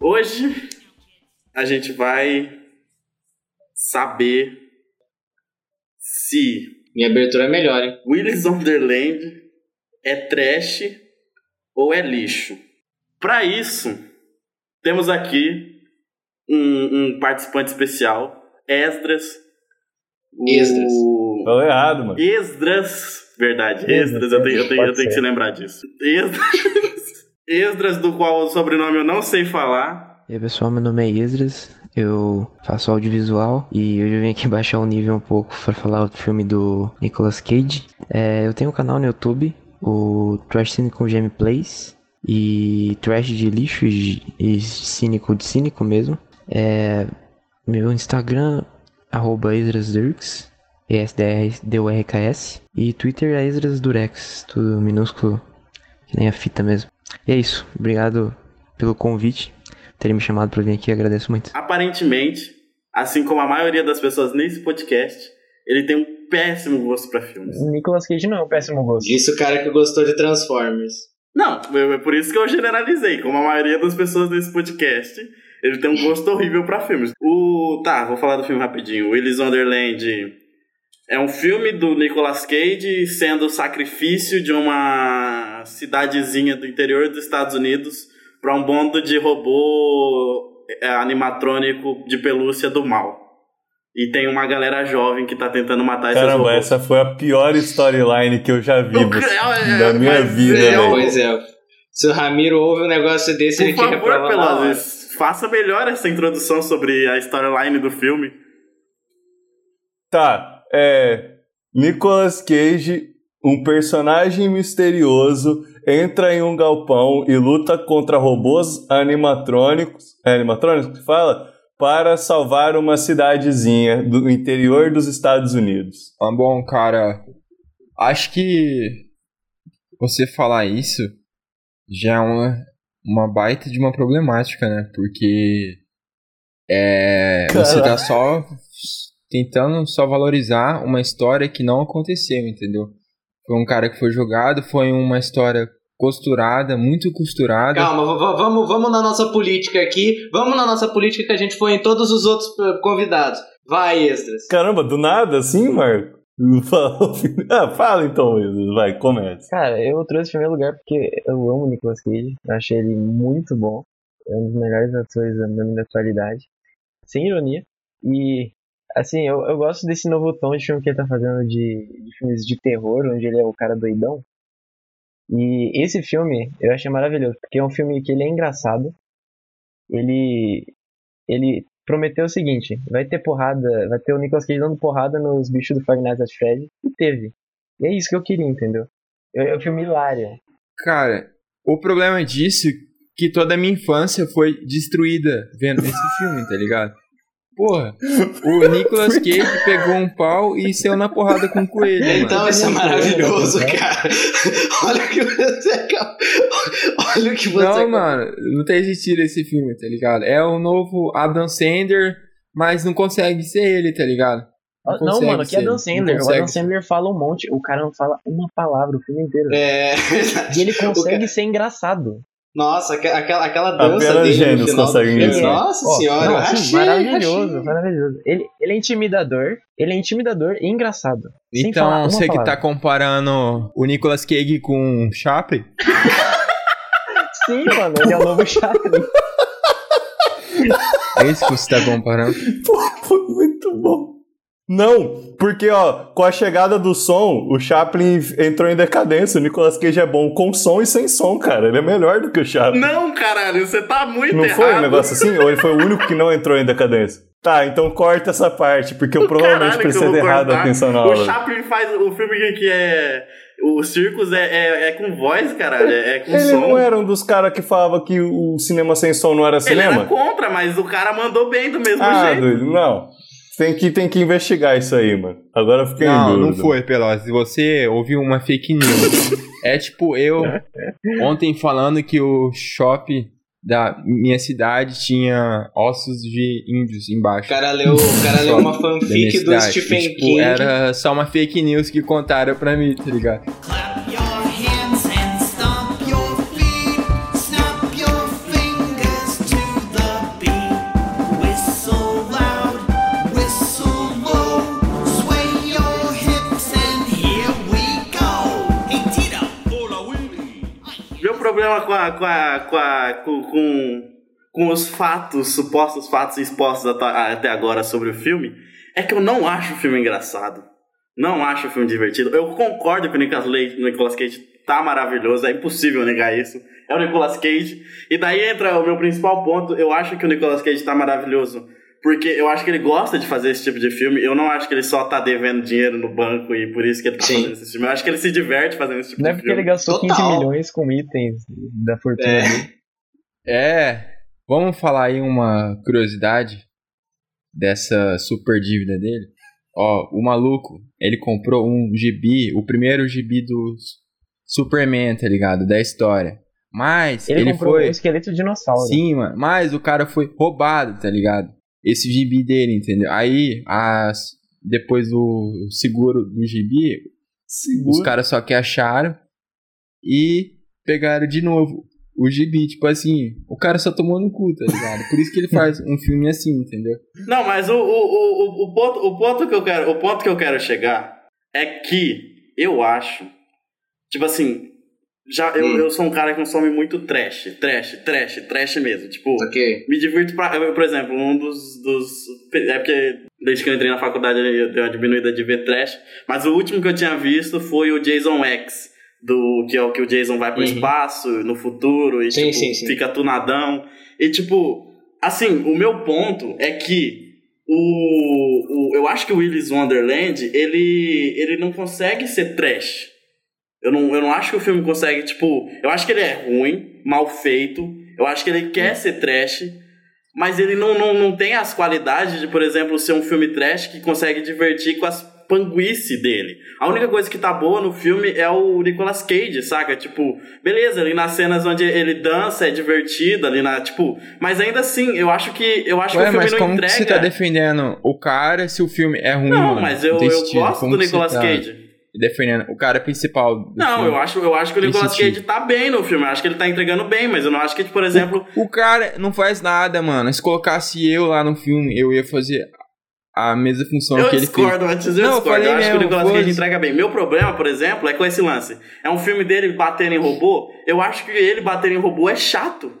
Hoje a gente vai saber se Minha abertura é melhor, hein? Willis Wonderland é trash ou é lixo. Para isso, temos aqui um, um participante especial, Esdras. O- Esdras. Falou errado, mano. Esdras, verdade, Esdras, eu tenho, eu tenho, eu tenho que se lembrar disso. Esdras, Esdras, do qual o sobrenome eu não sei falar. E aí pessoal, meu nome é Esdras, eu faço audiovisual e hoje eu vim aqui baixar o nível um pouco para falar do filme do Nicolas Cage. É, eu tenho um canal no YouTube, o Trash Cínico Gameplays e Trash de lixo e, e cínico de cínico mesmo. É, meu Instagram, arroba EsdrasDurks, E-S-D-R-D-U-R-K-S e Twitter é Esdras Durex, tudo minúsculo, que nem a fita mesmo. E é isso, obrigado pelo convite terem me chamado pra vir aqui, agradeço muito. Aparentemente, assim como a maioria das pessoas nesse podcast, ele tem um péssimo gosto pra filmes. Nicolas Cage não é um péssimo gosto. Disse o cara que gostou de Transformers. Não, é é por isso que eu generalizei. Como a maioria das pessoas desse podcast, ele tem um gosto horrível pra filmes. O. Tá, vou falar do filme rapidinho. Willis Wonderland é um filme do Nicolas Cage sendo o sacrifício de uma cidadezinha do interior dos Estados Unidos pra um bando de robô é, animatrônico de pelúcia do mal. E tem uma galera jovem que tá tentando matar esses Caramba, robôs. essa foi a pior storyline que eu já vi Eu- é, da minha vida, é. Pois é. Se o Ramiro ouve um negócio desse, ele Por te favor, reprova hora. Pelosi, faça melhor essa introdução sobre a storyline do filme. Tá, é. Nicolas Cage, um personagem misterioso, entra em um galpão e luta contra robôs animatrônicos. É animatrônicos que fala? Para salvar uma cidadezinha do interior dos Estados Unidos. Ah, bom, cara, acho que você falar isso já é uma, uma baita de uma problemática, né? Porque é, você tá só tentando só valorizar uma história que não aconteceu, entendeu? Foi um cara que foi jogado, foi uma história costurada, muito costurada. Calma, vamos, vamos na nossa política aqui. Vamos na nossa política que a gente foi em todos os outros eh, convidados. Vai, Extras. Caramba, do nada assim, Marco? Fala- ah, fala então, vai, começa. Cara, eu trouxe em primeiro lugar porque eu amo o Nicolas Cage. Eu achei ele muito bom. É um dos melhores atores da minha atualidade. Sem ironia. E, assim, eu, eu gosto desse novo tom de filme que ele tá fazendo de, de filmes de terror, onde ele é o cara doidão. E esse filme eu achei maravilhoso, porque é um filme que ele é engraçado. Ele. Ele prometeu o seguinte: vai ter porrada, vai ter o Nicolas Cage dando porrada nos bichos do Five Nights at Freddy. E teve. E é isso que eu queria, entendeu? É um filme hilário. Cara, o problema disso é que toda a minha infância foi destruída vendo esse filme, tá ligado? Porra, o Nicolas Cage pegou um pau e saiu na porrada com um coelho. Então, mano. isso é maravilhoso, cara. Olha o que você acaba- Olha o que você Não, mano, não tem sentido esse filme, tá ligado? É o novo Adam Sandler, mas não consegue ser ele, tá ligado? Não, consegue mano, que é Adam não Sandler. O Adam. Sandler fala um monte, o cara não fala uma palavra o filme inteiro. É. E ele consegue cara- ser engraçado. Nossa, aque- aquela, aquela dança Apenas dele gênios no conseguem isso. Nossa Ó, senhora, não, eu achei, maravilhoso, achei. maravilhoso. Ele, ele é intimidador, ele é intimidador e engraçado. Então, você que tá comparando o Nicolas Cage com o Chaplin, Sim, mano, ele é o novo Chaplin. é isso que você tá comparando? Pô, foi muito bom. Não, porque ó, com a chegada do som, o Chaplin entrou em decadência. O Nicolas Cage é bom com som e sem som, cara. Ele é melhor do que o Chaplin. Não, caralho, você tá muito Não errado. foi um negócio assim? Ou ele foi o único que não entrou em decadência? Tá, então corta essa parte, porque eu provavelmente vou errado a atenção na O aula. Chaplin faz o filme que- é. O Circus é, é, é com voz, caralho. É, é com Ele som. não era um dos caras que falava que o cinema sem som não era Ele cinema? era contra, mas o cara mandou bem do mesmo Ah, jeito. doido, não. Tem que, tem que investigar isso aí, mano. Agora eu fiquei em Não, não dúvida. foi, Pelosi. Você ouviu uma fake news. é tipo eu ontem falando que o shopping da minha cidade tinha ossos de índios O embaixo. cara leu, o cara leu uma fanfic do cidade. Stephen E, tipo, King. Era só uma fake news que contaram pra mim, tá ligado? Problema com, a, com, a, com, a- com, com, os fatos, supostos fatos expostos até agora sobre o filme, é que eu não acho o filme engraçado. Não acho o filme divertido. Eu concordo que o Nicolas, Le- Nicolas Cage tá maravilhoso, é impossível negar isso. É o Nicolas Cage. E daí entra o meu principal ponto. Eu acho que o Nicolas Cage tá maravilhoso. Porque eu acho que ele gosta de fazer esse tipo de filme. Eu não acho que ele só tá devendo dinheiro no banco e por isso que ele tá Sim. fazendo esse filme. Eu acho que ele se diverte fazendo esse tipo Não é de porque filme. ele gastou Total. 15 milhões com itens da fortuna É. dele. É, vamos falar aí uma curiosidade dessa super dívida dele. Ó, o maluco, ele comprou um gibi, o primeiro gibi do Superman, tá ligado? Da história. Mas Ele, ele, comprou foi. um esqueleto de dinossauro. Sim, mano. Mas o cara foi roubado, tá ligado? Esse gibi dele, entendeu? Aí, as, depois do seguro do gibi, os caras só que acharam e pegaram de novo o gibi. Tipo assim, o cara só tomou no cu, tá ligado? Por isso que ele faz um filme assim, entendeu? Não, mas o, o, o, o ponto, o, ponto que eu quero, o ponto que eu quero chegar é que eu acho, tipo assim, já, eu, Hum. eu sou um cara que consome muito trash, trash, trash, trash mesmo. Tipo, Ok. me divirto pra. eu, Por exemplo, um dos, dos. É porque desde que eu entrei na faculdade eu dei uma diminuída de ver trash. Mas o último que eu tinha visto foi o Jason X. Do, que é o que o Jason vai pro Uhum. espaço no futuro e Sim, tipo, sim, sim. fica tunadão. E tipo, assim, o meu ponto é que o, o eu acho que o Willis Wonderland, ele ele não consegue ser trash. Eu não, eu não acho que o filme consegue, tipo, eu acho que ele é ruim, mal feito. Eu acho que ele quer ser trash, mas ele não, não, não tem as qualidades de, por exemplo, ser um filme trash que consegue divertir com as panguice dele. A única coisa que tá boa no filme é o Nicolas Cage, saca? Tipo, beleza, ali nas cenas onde ele dança é divertido, ali na, tipo, mas ainda assim, eu acho que eu acho Ué, que o filme mas não como entrega. você tá defendendo o cara se o filme é ruim, não, mano? mas eu, eu gosto Como do Nicolas tá Cage. Defendendo o cara principal Não, filme? eu acho, eu acho que o Nicolas. Cage tá bem no filme. Eu acho que ele tá entregando bem, mas eu não acho que, por exemplo. O cara não faz nada, mano. Se colocasse eu lá no filme, eu ia fazer a mesma função Eu que ele discordo, fez. antes eu Não, eu discordo. Eu falei acho que o mesmo, Nicolas Cage entrega bem. Meu problema, por exemplo, é com esse lance. É um filme dele batendo em robô. Eu acho que ele batendo em robô é chato.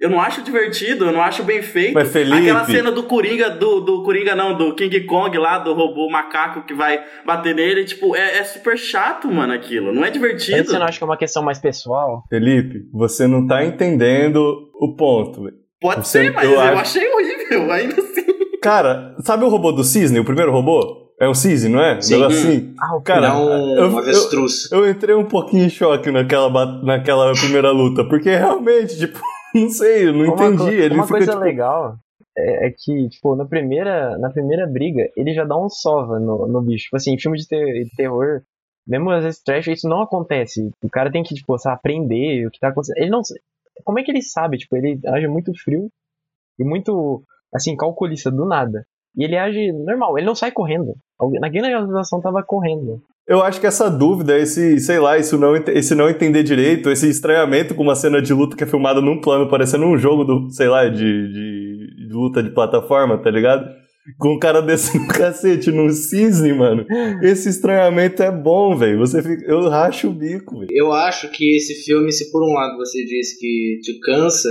Eu não acho divertido, eu não acho bem feito. Mas, Felipe- Aquela cena do Coringa, do, do Coringa não, do King Kong lá, do robô macaco que vai bater nele, tipo, é, é super chato, mano, aquilo. Não é Mas divertido. você não acha que é uma questão mais pessoal? Felipe, você não tá entendendo o ponto. Pode Você- ser, mas eu eu, acho- achei horrível, ainda assim. Cara, sabe o robô do cisne, o primeiro robô? É um cisne, não é? Sim. Um assim. Ah, o Cara, não um eu- eu- avestruz. Eu entrei um pouquinho em choque naquela, naquela primeira luta, porque realmente, tipo, não sei, eu não uma, entendi. co- Ele uma fica, coisa tipo, legal é, é que, tipo, na primeira, na primeira briga, ele já dá um sova no, no bicho. Tipo assim, em filme de, ter- terror, mesmo às vezes trash, isso não acontece. O cara tem que, tipo, aprender o que tá acontecendo. Ele não. Como é que ele sabe? Tipo, ele age muito frio e muito, assim, calculista, do nada. E ele age normal, ele não sai correndo. Alguém- Naquela realização tava correndo. Eu acho que essa dúvida, esse, sei lá, não, esse não entender direito, esse estranhamento com uma cena de luta que é filmada num plano, parecendo um jogo do, sei lá, de, de, de luta de plataforma, tá ligado? Com um cara desse no cacete, num cisne, mano. Esse estranhamento é bom, velho. Você fica, eu racho o bico, velho. Eu acho que esse filme, se por um lado você disse que te cansa,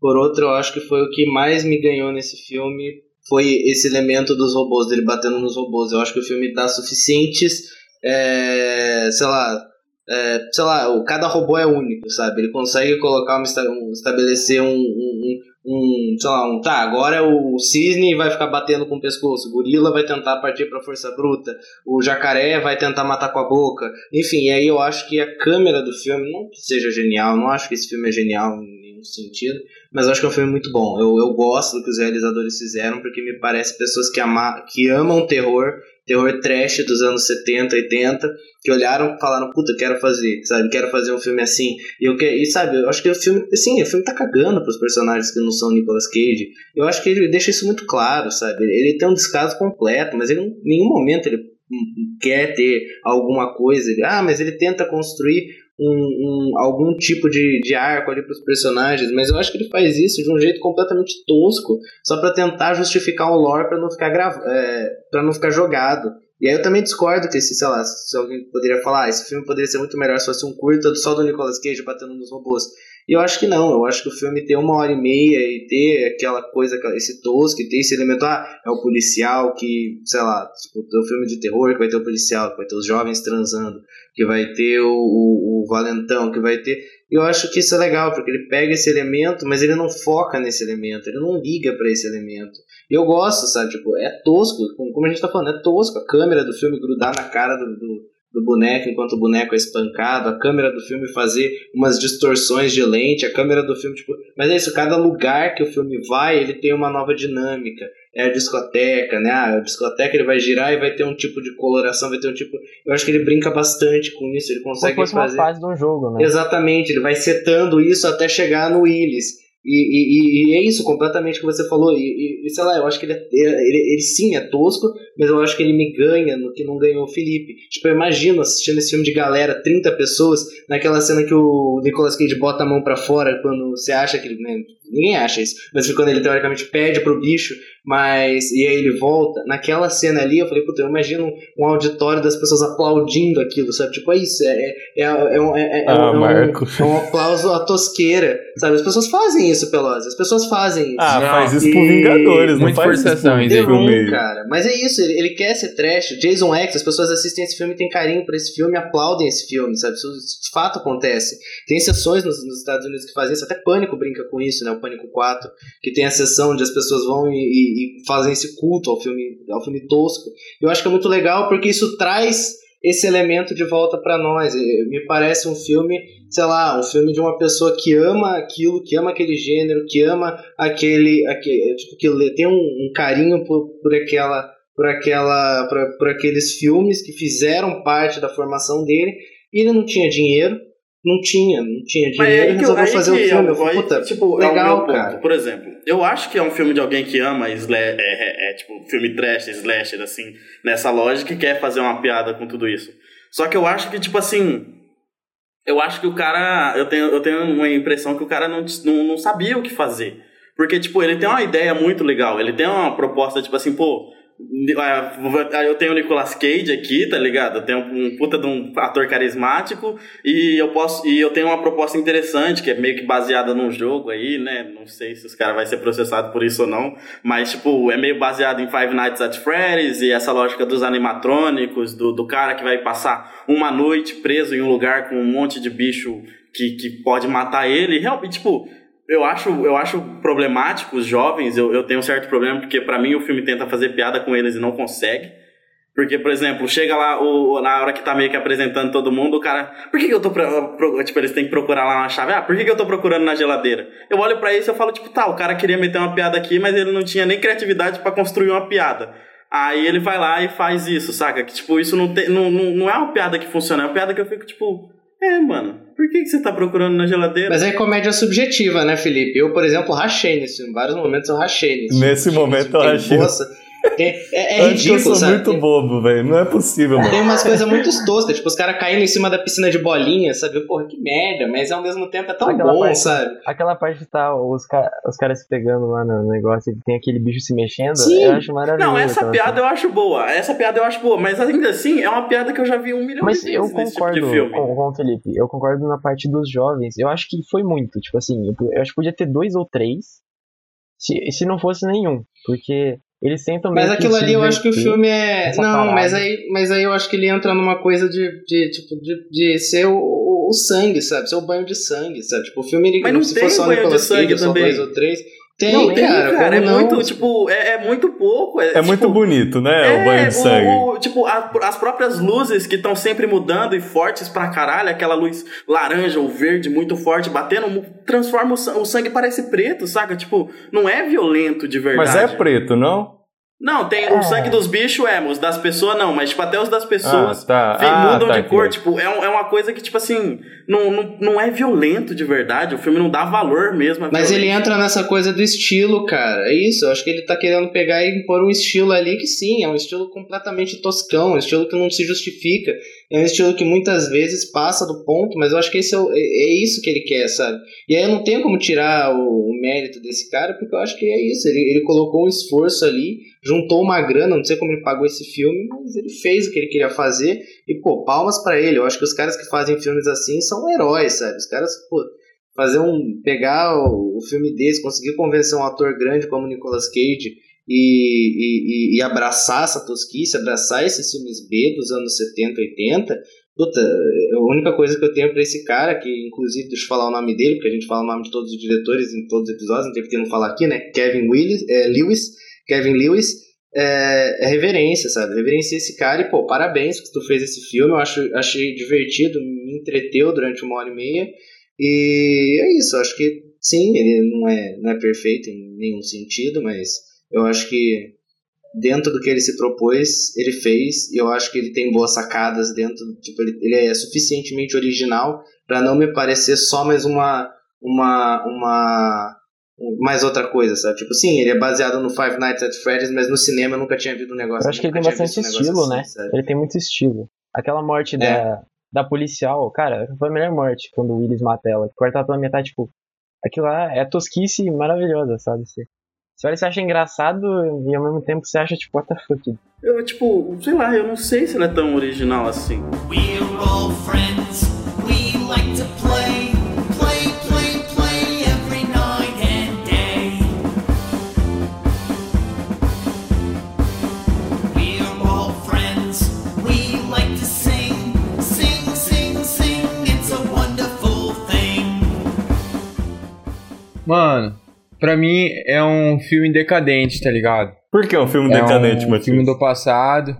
por outro eu acho que foi o que mais me ganhou nesse filme, foi esse elemento dos robôs, dele batendo nos robôs. Eu acho que o filme dá suficientes, é, sei lá, é, sei lá, cada robô é único, sabe? Ele consegue colocar, uma, um- estabelecer um, um, um- sei lá, um, tá, agora o cisne vai ficar batendo com o pescoço, o gorila vai tentar partir pra força bruta, o jacaré vai tentar matar com a boca, enfim, e aí eu acho que a câmera do filme, não seja genial, não acho que esse filme é genial em nenhum sentido, mas acho que é um filme muito bom. Eu, eu gosto do que os realizadores fizeram, porque me parece pessoas que, ama, que amam terror terror trash dos anos 70, 80, que olharam e falaram, puta, quero fazer, sabe? Quero fazer um filme assim. E, eu que, e sabe, eu acho que o filme, assim, o filme tá cagando pros personagens que não são Nicolas Cage. Eu acho que ele deixa isso muito claro, sabe? Ele tem um descaso completo, mas ele, em nenhum momento ele quer ter alguma coisa. Ele, ah, mas ele tenta construir um, um, algum tipo de, de arco ali pros personagens, mas eu acho que ele faz isso de um jeito completamente tosco, só para tentar justificar o lore para não ficar grava, é, para não ficar jogado. E aí eu também discordo que esse, sei lá, se alguém poderia falar, ah, esse filme poderia ser muito melhor se fosse um curta só do Nicolas Cage batendo nos robôs. E eu acho que não, eu acho que o filme ter uma hora e meia e ter aquela coisa, esse tosco, ter esse elemento, ah, é o policial que, sei lá, tipo, um filme de terror que vai ter o policial, que vai ter os jovens transando, que vai ter o, o, o valentão, que vai ter. Eu acho que isso é legal, porque ele pega esse elemento, mas ele não foca nesse elemento, ele não liga para esse elemento. E eu gosto, sabe? Tipo, é tosco, como a gente tá falando, é tosco. A câmera do filme grudar na cara do, do, do boneco enquanto o boneco é espancado, a câmera do filme fazer umas distorções de lente, a câmera do filme, tipo. Mas é isso, cada lugar que o filme vai, ele tem uma nova dinâmica. É a discoteca, né? Ah, a discoteca ele vai girar e vai ter um tipo de coloração, vai ter um tipo. Eu acho que ele brinca bastante com isso, ele consegue Como se fosse fazer. uma fase um jogo, né? Exatamente, ele vai setando isso até chegar no Willis. E, e, e é isso completamente que você falou. E, e sei lá, eu acho que ele, é- ele, ele sim é tosco, mas eu acho que ele me ganha no que não ganhou o Felipe. Tipo, eu imagino assistindo esse filme de galera, 30 pessoas, naquela cena que o Nicolas Cage bota a mão pra fora quando você acha que ele. Né, ninguém acha isso, mas quando ele teoricamente pede pro bicho, mas. E aí ele volta. Naquela cena ali, eu falei, puta, eu imagino um auditório das pessoas aplaudindo aquilo, sabe? Tipo, é isso, é, é, é, é, um- é, é, Ah, um- Marco. é um aplauso à tosqueira, sabe? As pessoas fazem isso, Pelosi, as pessoas fazem isso. Ah, Não, faz isso e- por Vingadores, não Muito faz isso forçação, por isso The filme. Room, cara. Mas é isso, ele, ele quer ser trash. Jason X, as pessoas assistem esse filme, têm carinho por esse filme, aplaudem esse filme, sabe? Isso de fato acontece. Tem sessões nos, nos Estados Unidos que fazem isso, até Pânico brinca com isso, né? O Pânico 4, que tem a sessão onde as pessoas vão e, e- e fazem esse culto ao filme, ao filme tosco. Eu acho que é muito legal porque isso traz esse elemento de volta pra nós. Me parece um filme, sei lá, um filme de uma pessoa que ama aquilo, que ama aquele gênero, que ama aquele, aquele tipo, que tem um, um carinho por, por aquela, por aquela, por, por aqueles filmes que fizeram parte da formação dele. E ele não tinha dinheiro, não tinha, não tinha Mas dinheiro, eu- resolveu fazer o que filme. eu- falei, puta, tipo, é legal, ponto. cara. Por exemplo, eu acho que é um filme de alguém que ama sla é, é- é, tipo filme trash, slasher, assim, nessa lógica e quer fazer uma piada com tudo isso. Só que eu acho que, tipo assim. Eu acho que o cara. Eu tenho, eu tenho uma impressão que o cara não, não, não sabia o que fazer. Porque, tipo, ele tem uma ideia muito legal. Ele tem uma proposta, tipo assim, pô. Ah, Eu tenho o Nicolas Cage aqui, tá ligado? Eu tenho um puta de um ator carismático e eu posso e eu tenho uma proposta interessante que é meio que baseada num jogo aí, né? Não sei se os caras vai ser processado por isso ou não, mas tipo, é meio baseado em Five Nights at Freddy's e essa lógica dos animatrônicos, do, do cara que vai passar uma noite preso em um lugar com um monte de bicho que, que pode matar ele. Realmente, tipo, eu acho, eu acho problemático os jovens, eu, eu tenho um certo problema, porque pra mim o filme tenta fazer piada com eles e não consegue. Porque, por exemplo, chega lá, o, na hora que tá meio que apresentando todo mundo, o cara. Por que, que eu tô. pro- tipo, eles têm que procurar lá uma chave. Ah, por que, que eu tô procurando na geladeira? Eu olho pra isso e falo, tipo, tá, o cara queria meter uma piada aqui, mas ele não tinha nem criatividade pra construir uma piada. Aí ele vai lá e faz isso, saca? Que, tipo, isso não, não, não, não é uma piada que funciona, é uma piada que eu fico, tipo. É, mano, por que, que você tá procurando na geladeira? Mas é comédia subjetiva, né, Felipe? Eu, por exemplo, rachei nesse filme. Em vários momentos eu rachei nesse Nesse momento eu rachei. moça- é, é Eu acho que eu ridículo, sou sabe? muito bobo, velho. Não é possível, mano. Tem umas coisas muito toscas, tipo, os caras caindo em cima da piscina de bolinha, sabe? Porra, que merda, mas ao mesmo tempo é tão Aquela bom, parte- sabe? Aquela parte que tá os, ca os caras se pegando lá no negócio e tem aquele bicho se mexendo, Sim. eu acho maravilhoso. Não, essa piada eu acho boa. Essa piada eu acho boa, mas ainda assim é uma piada que eu já vi um milhão Mas de eu vezes nesse tipo concordo de filme. com, com o Felipe, eu concordo na parte dos jovens. Eu acho que foi muito, tipo assim, eu, eu acho que podia ter dois ou três, se, se não fosse nenhum, porque eles tentam Mas aquilo ali eu acho que o filme é. Não, parada. mas aí, mas aí eu acho que ele entra numa coisa de, de tipo, de, de ser o, o, o sangue, sabe? Ser o banho de sangue, sabe? Tipo, o filme ele Mas não se tem fosse banho de sangue Cage, também. dois ou três. Tem, Não, tem, cara, cara, é não? muito, tipo, é, é muito pouco. É muito tipo, bonito, né? o banho de sangue. o- tipo, a- as próprias luzes que estão sempre mudando e fortes pra caralho, aquela luz laranja ou verde muito forte batendo, transforma o, o sangue parece preto, saca? Tipo, não é violento de verdade. Mas é preto, não? Não, tem É. o sangue dos bichos é, os das pessoas não, mas tipo, até os das pessoas Ah, tá. Ah, mudam tá, de cor, tipo, é, um- é uma coisa que, tipo assim, não, não, não é violento de verdade, o filme não dá valor mesmo. Mas ele violência. entra nessa coisa do estilo, cara. É isso. Eu acho que ele tá querendo pegar e impor um estilo ali que sim, é um estilo completamente toscão, um estilo que não se justifica. É um estilo que muitas vezes passa do ponto, mas eu acho que esse é, o- é- é isso que ele quer, sabe? E aí eu não tenho como tirar o, o mérito desse cara, porque eu acho que é isso. Ele, ele colocou um esforço ali, juntou uma grana, não sei como ele pagou esse filme, mas ele fez o que ele queria fazer. E, pô, palmas pra ele. Eu acho que os caras que fazem filmes assim são heróis, sabe? Os caras, pô, fazer um. pegar o, o filme desse, conseguir convencer um ator grande como Nicolas Cage e, e, e- abraçar essa tosquice, abraçar esses filmes B dos anos 70, 80. Puta, a única coisa que eu tenho pra esse cara, que inclusive deixa eu falar o nome dele, porque a gente fala o nome de todos os diretores em todos os episódios, não tem porque não falar aqui, né? Kevin Willis, é, Lewis, Kevin Lewis, é, é reverência, sabe? Reverencia esse cara e, pô, parabéns que tu fez esse filme, eu acho, achei divertido, me entreteu durante uma hora e meia. E é isso, acho que sim, ele não é, não é perfeito em nenhum sentido, mas eu acho que dentro do que ele se propôs, ele fez, e eu acho que ele tem boas sacadas dentro, tipo, ele, ele é suficientemente original para não me parecer só mais uma uma uma mais outra coisa, sabe? Tipo, sim, ele é baseado no Five Nights at Freddy's, mas no cinema eu nunca tinha visto um negócio. Eu acho que ele tem bastante um estilo, assim, né? sabe? Ele tem muito estilo. Aquela morte É. da, da policial, cara, foi a melhor morte quando o Willis mata ela. Cortar pela metade, tipo, aquilo lá é tosquice maravilhosa, sabe? Você, você olha e você acha engraçado e ao mesmo tempo você acha, tipo, what the fuck? Eu, tipo, sei lá, eu não sei se ele é tão original assim. We're all friends. We like to play, play, play, play every night and day. We're all friends. We like to sing, sing, sing, sing. It's a wonderful thing. Mano, pra mim é um filme decadente, tá ligado? Por que é um filme é decadente, um Matheus? filme do passado.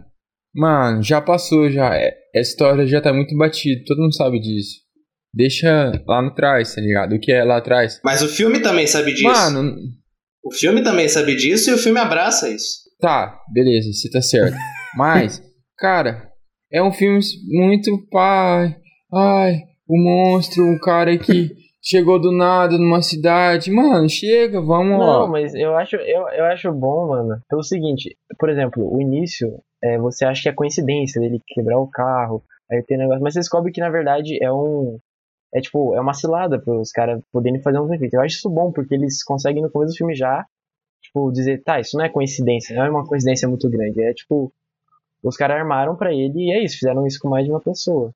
Mano, já passou já. É- A história já tá muito batida, todo mundo sabe disso. Deixa lá no trás, tá ligado? O que é lá atrás? Mas o filme também sabe disso. Mano, O filme também sabe disso e o filme abraça isso. tá, beleza, você tá certo. Mas, cara, é um filme muito pai. Ai, o monstro, um cara que chegou do nada numa cidade. Mano, chega, vamos Não, lá. mas eu acho, eu, eu acho bom, mano, pelo seguinte, por exemplo, o início, é, você acha que é coincidência dele quebrar o carro, aí tem negócio, mas você descobre que na verdade é um. É tipo, é uma cilada para os caras poderem fazer uns efeitos. Eu acho isso bom, porque eles conseguem no começo do filme já, tipo, dizer, tá, isso não é coincidência, não é uma coincidência muito grande. É tipo, os caras armaram pra ele e é isso, fizeram isso com mais de uma pessoa.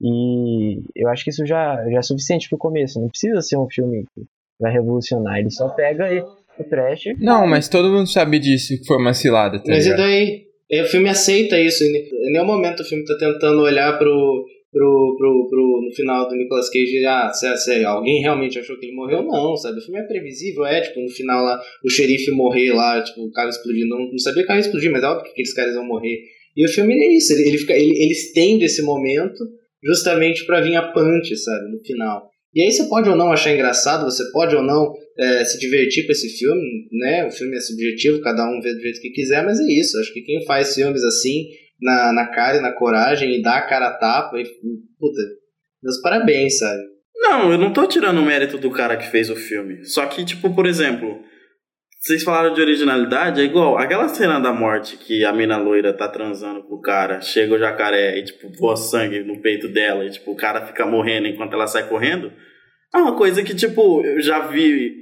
E eu acho que isso já, já é suficiente pro começo. Não precisa ser um filme que vai revolucionar. Ele só pega e- o trash. Não, mas todo mundo sabe disso que foi uma cilada, tá Mas e ligado? daí? E o filme aceita isso. Em nenhum momento o filme tá tentando olhar pro, pro, pro, pro no final do Nicolas Cage e ah, se, se alguém realmente achou que ele morreu, não, sabe? O filme é previsível, é, tipo, no final lá, o xerife morrer lá, tipo, o carro explodindo. Não, não sabia que o carro ia explodir, mas é óbvio que aqueles caras vão morrer. E o filme é isso, ele, ele fica, ele, ele estende esse momento justamente pra vir a punch, sabe, no final. E aí você pode ou não achar engraçado, você pode ou não é, se divertir com esse filme, né? O filme é subjetivo, cada um vê do jeito que quiser, mas é isso. Acho que quem faz filmes assim, na, na cara e na coragem, e dá a cara a tapa, e, puta, meus parabéns, sabe? Não, eu não tô tirando o mérito do cara que fez o filme. Só que, tipo, por exemplo, vocês falaram de originalidade, é igual aquela cena da morte que a mina loira tá transando com o cara, chega o jacaré e, tipo, voa sangue no peito dela e, tipo, o cara fica morrendo enquanto ela sai correndo. É uma coisa que, tipo, eu já vi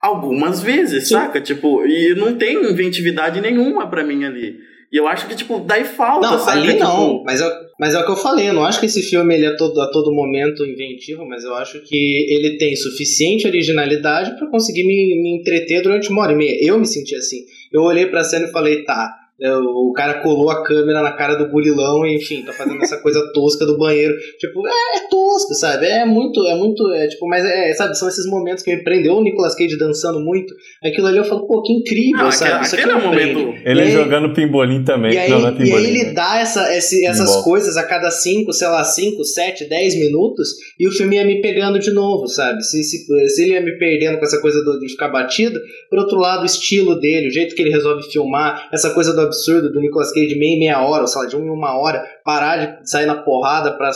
algumas vezes, saca? Tipo, e não tem inventividade nenhuma pra mim ali. E eu acho que, tipo, daí falta, Não, sabe? ali não, Tipo, mas é, mas é o que eu falei, eu não acho que esse filme ele é todo, a todo momento inventivo, mas eu acho que ele tem suficiente originalidade pra conseguir me, me entreter durante uma hora e meia. Eu me senti assim. Eu olhei pra cena e falei, tá, o cara colou a câmera na cara do gurilão e, enfim, tá fazendo essa coisa tosca do banheiro. Tipo, é, é tosco, sabe? É muito, é muito, é tipo, mas é, sabe, são esses momentos que me prendeu o Nicolas Cage dançando muito. Aquilo ali eu falo, pô, que incrível, Não, sabe? aquele- Isso aqui é um momento- Ele aí- jogando pimbolim também. E aí, não, não é e aí ele né? dá essa, esse- essas Pinball. coisas a cada 5, sei lá, 5, 7, 10 minutos e o filme ia me pegando de novo, sabe? Se, se, se ele ia me perdendo com essa coisa do- de ficar batido, por outro lado, o estilo dele, o jeito que ele resolve filmar, essa coisa do absurdo do Nicolas Cage de meia e meia hora, ou sei lá, de uma em uma hora, parar de sair na porrada pra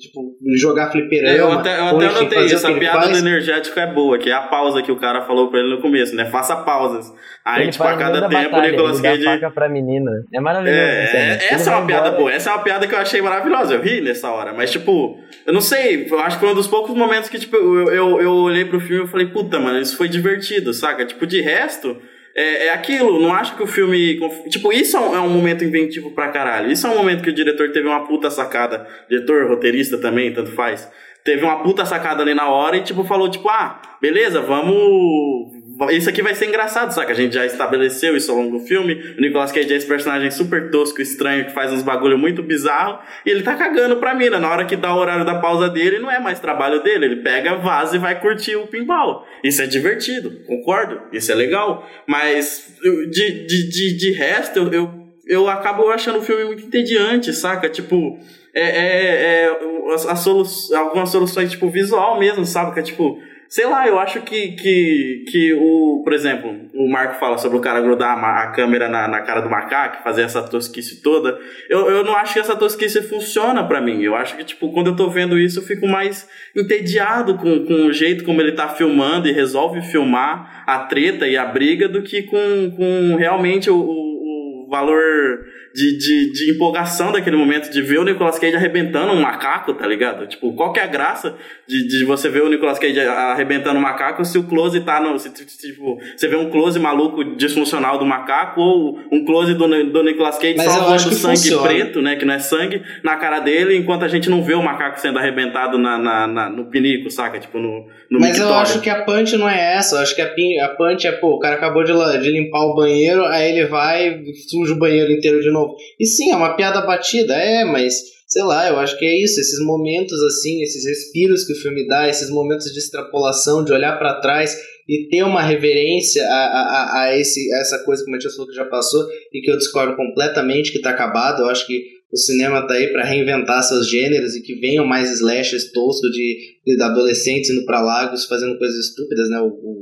tipo, jogar fliperama. Eu até, eu até enfim, o isso, a piada faz. do energético é boa, que é a pausa que o cara falou pra ele no começo, né? Faça pausas. Aí, ele tipo, a cada da tempo o batalha, Nicolas ele dá Cage. faca pra menina. É maravilhoso. É, essa cena. é, essa é uma piada embora, boa, essa é uma piada que eu achei maravilhosa. Eu ri nessa hora, mas tipo, eu não sei, eu acho que foi um dos poucos momentos que, tipo, eu, eu, eu olhei pro filme e falei, puta, mano, isso foi divertido, saca? Tipo, de resto, é, é aquilo, não acho que o filme. Tipo, isso é um, é um momento inventivo pra caralho. Isso é um momento que o diretor teve uma puta sacada. Diretor, roteirista também, tanto faz. Teve uma puta sacada ali na hora e, tipo, falou, tipo, ah, beleza, vamos. Isso aqui vai ser engraçado, saca? A gente já estabeleceu isso ao longo do filme. O Nicolas Cage é esse personagem super tosco, estranho, que faz uns bagulho muito bizarro. E ele tá cagando pra mina. Na hora que dá o horário da pausa dele, não é mais trabalho dele. Ele pega, vaza e vai curtir o pinball. Isso é divertido, concordo. Isso é legal. Mas de, de, de, de resto, eu, eu, eu acabo achando o filme muito entediante, saca? Tipo, é, é, é as, as solu algumas soluções, tipo, visual mesmo, sabe? Que é tipo. Sei lá, eu acho que, que, que o, por exemplo, o Marco fala sobre o cara grudar a, a câmera na, na cara do macaco, fazer essa tosquice toda. Eu, eu não acho que essa tosquice funciona pra mim. Eu acho que, tipo, quando eu tô vendo isso, eu fico mais entediado com, com o jeito como ele tá filmando e resolve filmar a treta e a briga do que com, com realmente o, o, o valor de, de, de empolgação daquele momento, de ver o Nicolas Cage arrebentando um macaco, tá ligado? Tipo, qual que é a graça de, de você ver o Nicolas Cage arrebentando um macaco se o close tá no. Se, tipo, você vê um close maluco disfuncional do macaco ou um close do, do Nicolas Cage Mas só eu que sangue funciona. preto, né? Que não é sangue, na cara dele, enquanto a gente não vê o macaco sendo arrebentado na, na, na- no pinico, saca? Tipo, no, no Mas eu mictório. acho que a punch não é essa. Eu acho que a, a punch é, pô, o cara acabou de, de limpar o banheiro, aí ele vai e suja o banheiro inteiro de novo. E sim, é uma piada batida, é, mas sei lá, eu acho que é isso. Esses momentos assim, esses respiros que o filme dá, esses momentos de extrapolação, de olhar pra trás e ter uma reverência a, a, a- esse, a essa coisa que o Matias falou que já passou e que eu discordo completamente, que tá acabado. Eu acho que o cinema tá aí pra reinventar seus gêneros e que venham mais slashers toscos de, de adolescentes indo pra lagos fazendo coisas estúpidas, né? O, o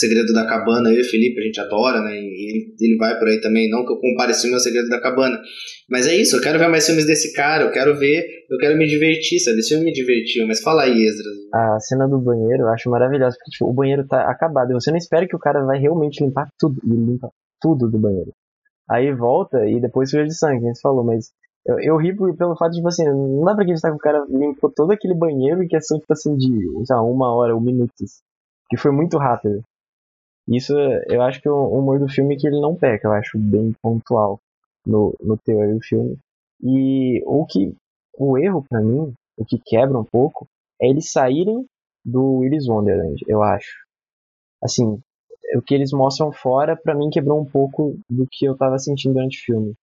Segredo da Cabana, eu e o Felipe, a gente adora, né? E ele, vai por aí também, não que eu compare esse filme ao Segredo da Cabana. Mas é isso, eu quero ver mais filmes desse cara, eu quero ver, eu quero me divertir, sabe? Esse filme me divertiu, mas fala aí, Esdras. A cena do banheiro eu acho maravilhosa, porque tipo, o banheiro tá acabado. E você não espera que o cara vai realmente limpar tudo. E ele limpa tudo do banheiro. Aí volta e depois suja de sangue, como você falou, mas eu, eu ri pelo fato de, tipo assim, não dá pra acreditar que o cara limpou todo aquele banheiro em questão, tipo assim, de, sei lá, uma hora ou minutos. Que foi muito rápido. Isso, eu acho que o humor do filme é que ele não peca, eu acho bem pontual no, no teor do filme. E o que, o erro pra mim, o que quebra um pouco, é eles saírem do Willis Wonderland, eu acho. Assim, o que eles mostram fora, pra mim, quebrou um pouco do que eu tava sentindo durante o filme.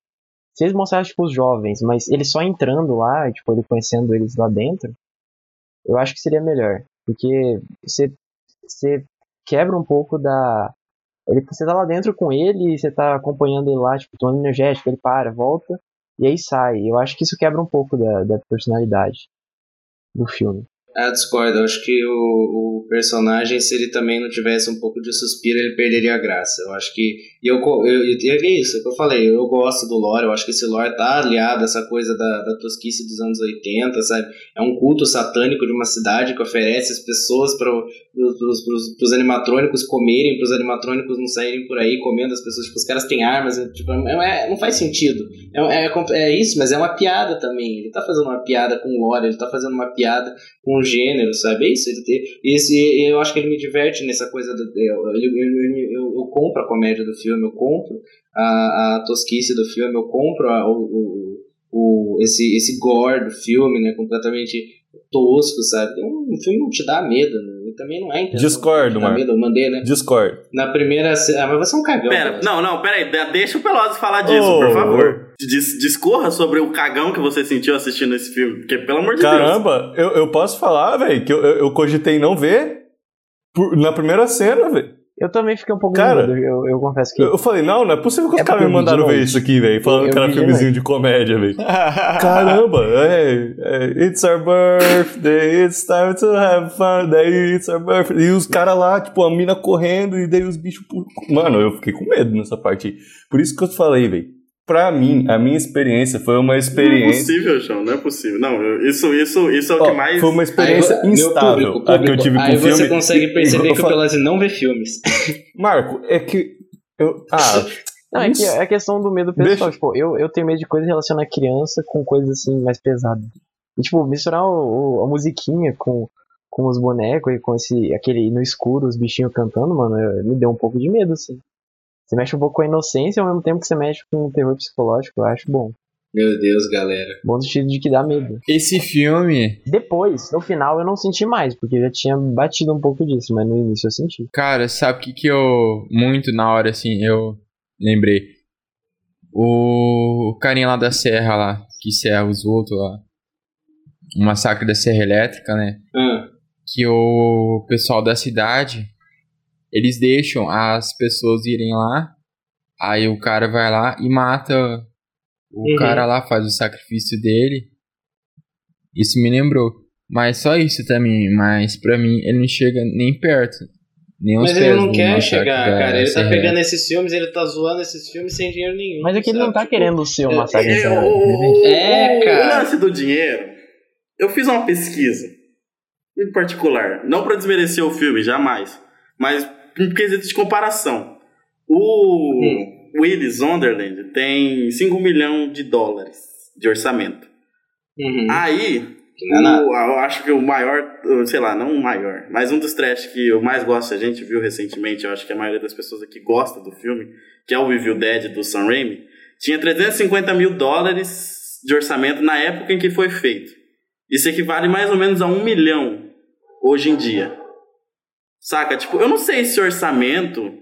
Se eles mostrassem, tipo, os jovens, mas ele só entrando lá, tipo, ele conhecendo eles lá dentro, eu acho que seria melhor. Porque você quebra um pouco da. Ele, você tá lá dentro com ele, e você tá acompanhando ele lá, tipo, tomando energético, ele para, volta, e aí sai. Eu acho que isso quebra um pouco da, da personalidade do filme. Ah, discordo. Acho que o, o personagem, se ele também não tivesse um pouco de suspiro, ele perderia a graça. Eu acho que. E eu, eu, eu, é isso que eu falei. Eu gosto do lore. Eu acho que esse lore tá aliado a essa coisa da, da tosquice dos anos 80, sabe? É um culto satânico de uma cidade que oferece as pessoas para os animatrônicos comerem, para os animatrônicos não saírem por aí comendo as pessoas. Tipo, os caras têm armas. é, Tipo, é- é- não faz sentido. É, é, é isso, mas é uma piada também. Ele tá fazendo uma piada com o lore, ele tá fazendo uma piada com gênero, sabe? É isso. Ele tem, esse, eu acho que ele me diverte nessa coisa. Do, eu, ele- eu, eu compro a comédia do filme, eu compro a, a tosquice do filme, eu compro a- o, o, o- esse, esse gore do filme, né? Completamente tosco, sabe? Um, um filme não te dá medo, né? também não é intenção. Discordo, medo, Eu mandei, né? Discordo. Na primeira. Ah, mas você é um cagão. Pera, cara. não, não, pera aí. de- Deixa o Pelosi falar disso, Ô, por favor. Dis- discorra sobre o cagão que você sentiu assistindo esse filme. Porque, pelo amor de Deus. Caramba, eu, eu posso falar, velho, que eu, eu, eu cogitei não ver por- na primeira cena, velho. Eu também fiquei um pouco Cara, medo, eu, eu confesso que. Eu, falei, não, não é possível que os É caras me mandaram ver isso aqui, velho. Falando Eu que era de filmezinho de comédia, velho. Caramba, é, é, It's our birthday, it's time to have fun, daí it's our birthday. E os caras lá, tipo, a mina correndo e daí os bichos. Mano, eu fiquei com medo nessa parte aí. Por isso que eu te falei, velho. Pra mim, a minha experiência foi uma Não é experiência. possível, João, não é possível. Não, isso, isso, isso é o Ó, que mais. Foi uma experiência Aí, instável público, a que eu público, tive com Aí o filme. você consegue perceber que o falo- Pelosi não vê filmes. Marco, é que. Eu, ah, Não, é que é a questão do medo pessoal. Deixa- Tipo, eu, eu tenho medo de coisa relacionada à criança com coisas assim mais pesadas. E, tipo, misturar o, o- a musiquinha com, com os bonecos e com esse aquele no escuro, os bichinhos cantando, mano, eu- me deu um pouco de medo, assim. Você mexe um pouco com a inocência ao mesmo tempo que você mexe com o terror psicológico, eu acho bom. Meu Deus, galera. Bom sentido de que dá medo. Esse filme, Depois, no final, eu não senti mais, porque eu já tinha batido um pouco disso, mas no início eu senti. cara, sabe o que, que eu. Muito na hora, assim, eu lembrei. O carinha lá da serra lá, que serra os outros lá. O massacre da serra elétrica, né? Ah, que o pessoal da cidade eles deixam as pessoas irem lá, aí o cara vai lá e mata o Uhum. cara lá, faz o sacrifício dele. Isso me lembrou. Mas só isso também, mas pra mim ele não chega nem perto. Nem Mas ele não quer chegar, cara. Ele tá pegando esses filmes, ele tá zoando esses filmes sem dinheiro nenhum. Mas é que ele não tá Tipo, querendo ser um massacre. É, o, É, cara. o lance do dinheiro, eu fiz uma pesquisa em particular, não pra desmerecer o filme, jamais, mas em quesito de comparação. O Hum. Willis Zonderland tem 5 milhões de dólares de orçamento. Uhum. Aí, é o- eu acho que o maior, sei lá, não o maior, mas um dos trash que eu mais gosto, a gente viu recentemente, eu acho que a maioria das pessoas aqui gosta do filme, que é o Evil Dead do Sam Raimi, tinha 350 mil dólares de orçamento na época em que foi feito. Isso equivale mais ou menos a um milhão hoje em dia. Saca? Tipo, eu não sei se orçamento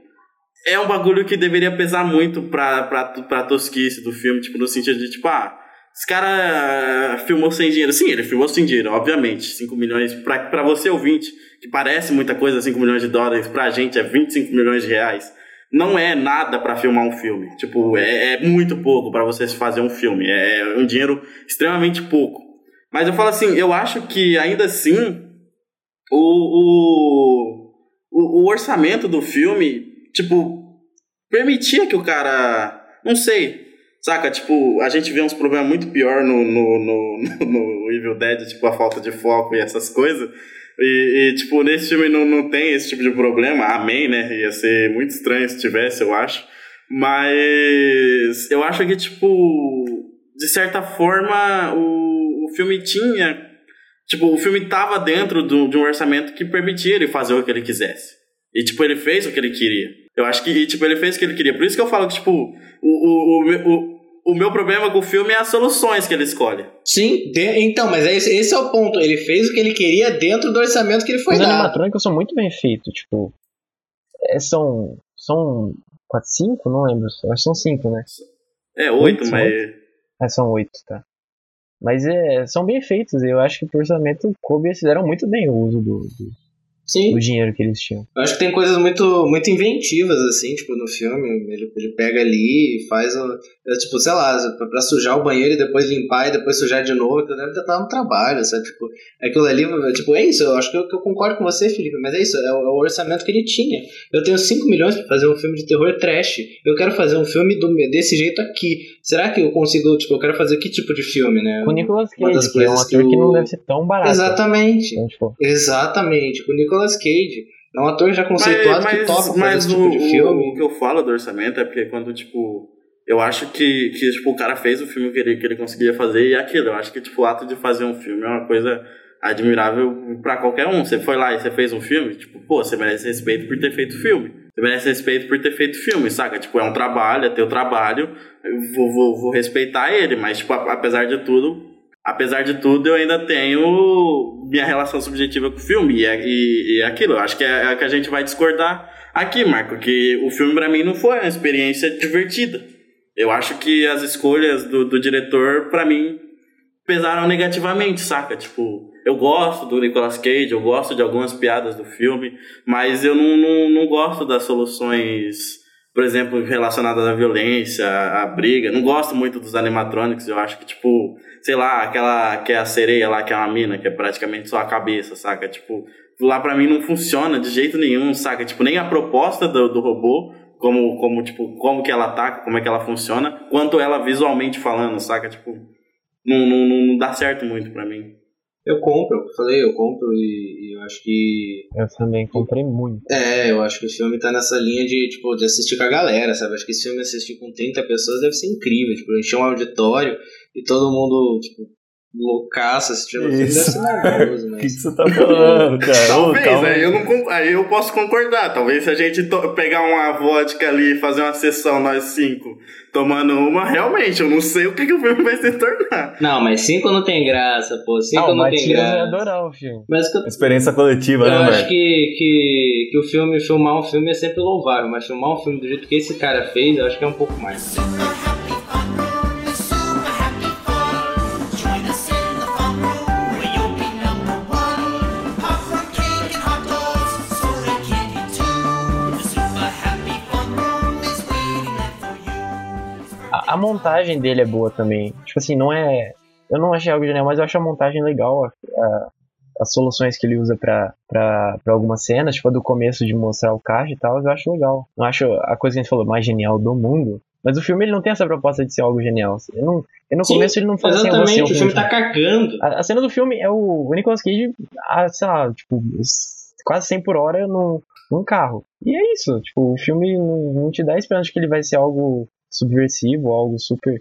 é um bagulho que deveria pesar muito pra, pra, pra tosquice do filme, tipo, no sentido de, tipo, ah, esse cara filmou sem dinheiro. Sim, ele filmou sem dinheiro, obviamente. 5 milhões, pra, pra você ouvinte, que parece muita coisa, 5 milhões de dólares, pra gente é 25 milhões de reais. Não é nada pra filmar um filme. Tipo, é, é muito pouco pra você fazer um filme. É um dinheiro extremamente pouco. Mas eu falo assim, eu acho que ainda assim, o, o, o, o orçamento do filme, tipo, permitia que o cara. Não sei. Saca? Tipo, a gente vê uns problemas muito pior no, no, no, no Evil Dead, tipo, a falta de foco e essas coisas. E, e, tipo, nesse filme não, não tem esse tipo de problema. Amém, né? Ia ser muito estranho se tivesse, eu acho. Mas eu acho que, tipo, de certa forma, o, o filme tinha. Tipo, o filme tava dentro do, de um orçamento que permitia ele fazer o que ele quisesse. E, tipo, ele fez o que ele queria. Eu acho que, e, tipo, ele fez o que ele queria. Por isso que eu falo que, tipo, o, o, o, meu- o, o meu problema com o filme é as soluções que ele escolhe. Sim, de- então, mas é esse, esse é o ponto. Ele fez o que ele queria dentro do orçamento que ele foi Os dado. animatrônicos são muito bem feitos, tipo. é, são. São. 4, 5? Não lembro. Acho que são 5, né? É, oito, Oito, mas. É, são 8, tá. Mas é, são bem feitos. Eu acho que pro orçamento coube eles fizeram muito bem o uso do, do, Sim. do dinheiro que eles tinham. Eu acho que tem coisas muito, muito inventivas, assim, tipo, no filme. Ele, ele pega ali e faz, o- é, tipo, sei lá, pra, pra sujar o banheiro e depois limpar e depois sujar de novo, então deve estar no trabalho, sabe? Tipo, aquilo ali, tipo, é isso, eu acho que eu, que eu concordo com você, Felipe, mas é isso, é o, é o orçamento que ele tinha. Eu tenho 5 milhões pra fazer um filme de terror trash. Eu quero fazer um filme do, desse jeito aqui. Será que eu consigo, tipo, eu quero fazer que tipo de filme, né? Com o Nicolas Uma das Cage, que é um ator que que, não deve ser tão barato. Exatamente. Então, tipo, Exatamente, com o Nicolas Cage. É um ator já conceituado que topa fazer mas esse o, tipo de filme. o que eu falo do orçamento é porque quando, tipo, eu acho que, que tipo, o cara fez o filme que ele, que ele conseguia fazer e é aquilo. Eu acho que, tipo, o ato de fazer um filme é uma coisa admirável pra qualquer um. Você foi lá e você fez um filme, tipo, pô, você merece respeito por ter feito filme. Você merece respeito por ter feito filme, saca? Tipo, é um trabalho, é teu trabalho, eu vou, vou, vou respeitar ele, mas, tipo, apesar de tudo, apesar de tudo, eu ainda tenho minha relação subjetiva com o filme. E é, e, e é aquilo, acho que é, é que a gente vai discordar aqui, Marco, que o filme pra mim não foi uma experiência divertida. Eu acho que as escolhas do, do diretor, pra mim, pesaram negativamente, saca? Tipo, eu gosto do Nicolas Cage, eu gosto de algumas piadas do filme, mas eu não, não, não gosto das soluções, por exemplo, relacionadas à violência, à briga. Não gosto muito dos animatronics, eu acho que, tipo, sei lá, aquela que é a sereia lá, que é uma mina, que é praticamente só a cabeça, saca? Tipo, lá pra mim não funciona de jeito nenhum, saca? Tipo, nem a proposta do, do robô, como, como, tipo, como que ela ataca, como é que ela funciona, quanto ela visualmente falando, saca? Tipo, não, não, não, dá certo muito pra mim. Eu compro, eu falei, eu compro e, e eu acho que. Eu também comprei muito. É, eu acho que o filme tá nessa linha de, tipo, de assistir com a galera, sabe? Acho que esse filme assistir com 30 pessoas deve ser incrível. Tipo, encher um auditório e todo mundo, tipo, loucaço assistindo o filme deve Isso. ser maravilhoso, O mas. que, que você tá falando, cara? Talvez, aí eu, não, aí eu posso concordar. Talvez se a gente pegar uma vodka ali e fazer uma sessão, nós cinco, tomando uma, realmente, eu não sei o que, que o filme vai se tornar. Não, mas 5 não tem graça, pô. 5 Ah, o não tem graça. adorar o filme. Mas o que eu Experiência coletiva, Eu né, acho Marco? que, que, que o filme, filmar um filme é sempre louvável, mas filmar um filme do jeito que esse cara fez, eu acho que é um pouco mais. A, montagem dele é boa também. Tipo assim, não é. Eu não achei algo genial, mas eu acho a montagem legal. a- a- as soluções que ele usa pra algumas cenas, tipo a do começo de mostrar o caixa e tal, eu acho legal. Não acho a coisa que a gente falou mais genial do mundo. Mas o filme ele não tem essa proposta de ser algo genial. Eu não, eu no Sim, começo ele não fala assim, ser Exatamente, um o filme filme tá cagando. a, a cena do filme é o, o Nicolas Cage, a, sei lá, tipo, quase 100 por hora num, num carro. E é isso, tipo, o filme não, não te dá esperança de que ele vai ser algo subversivo, algo super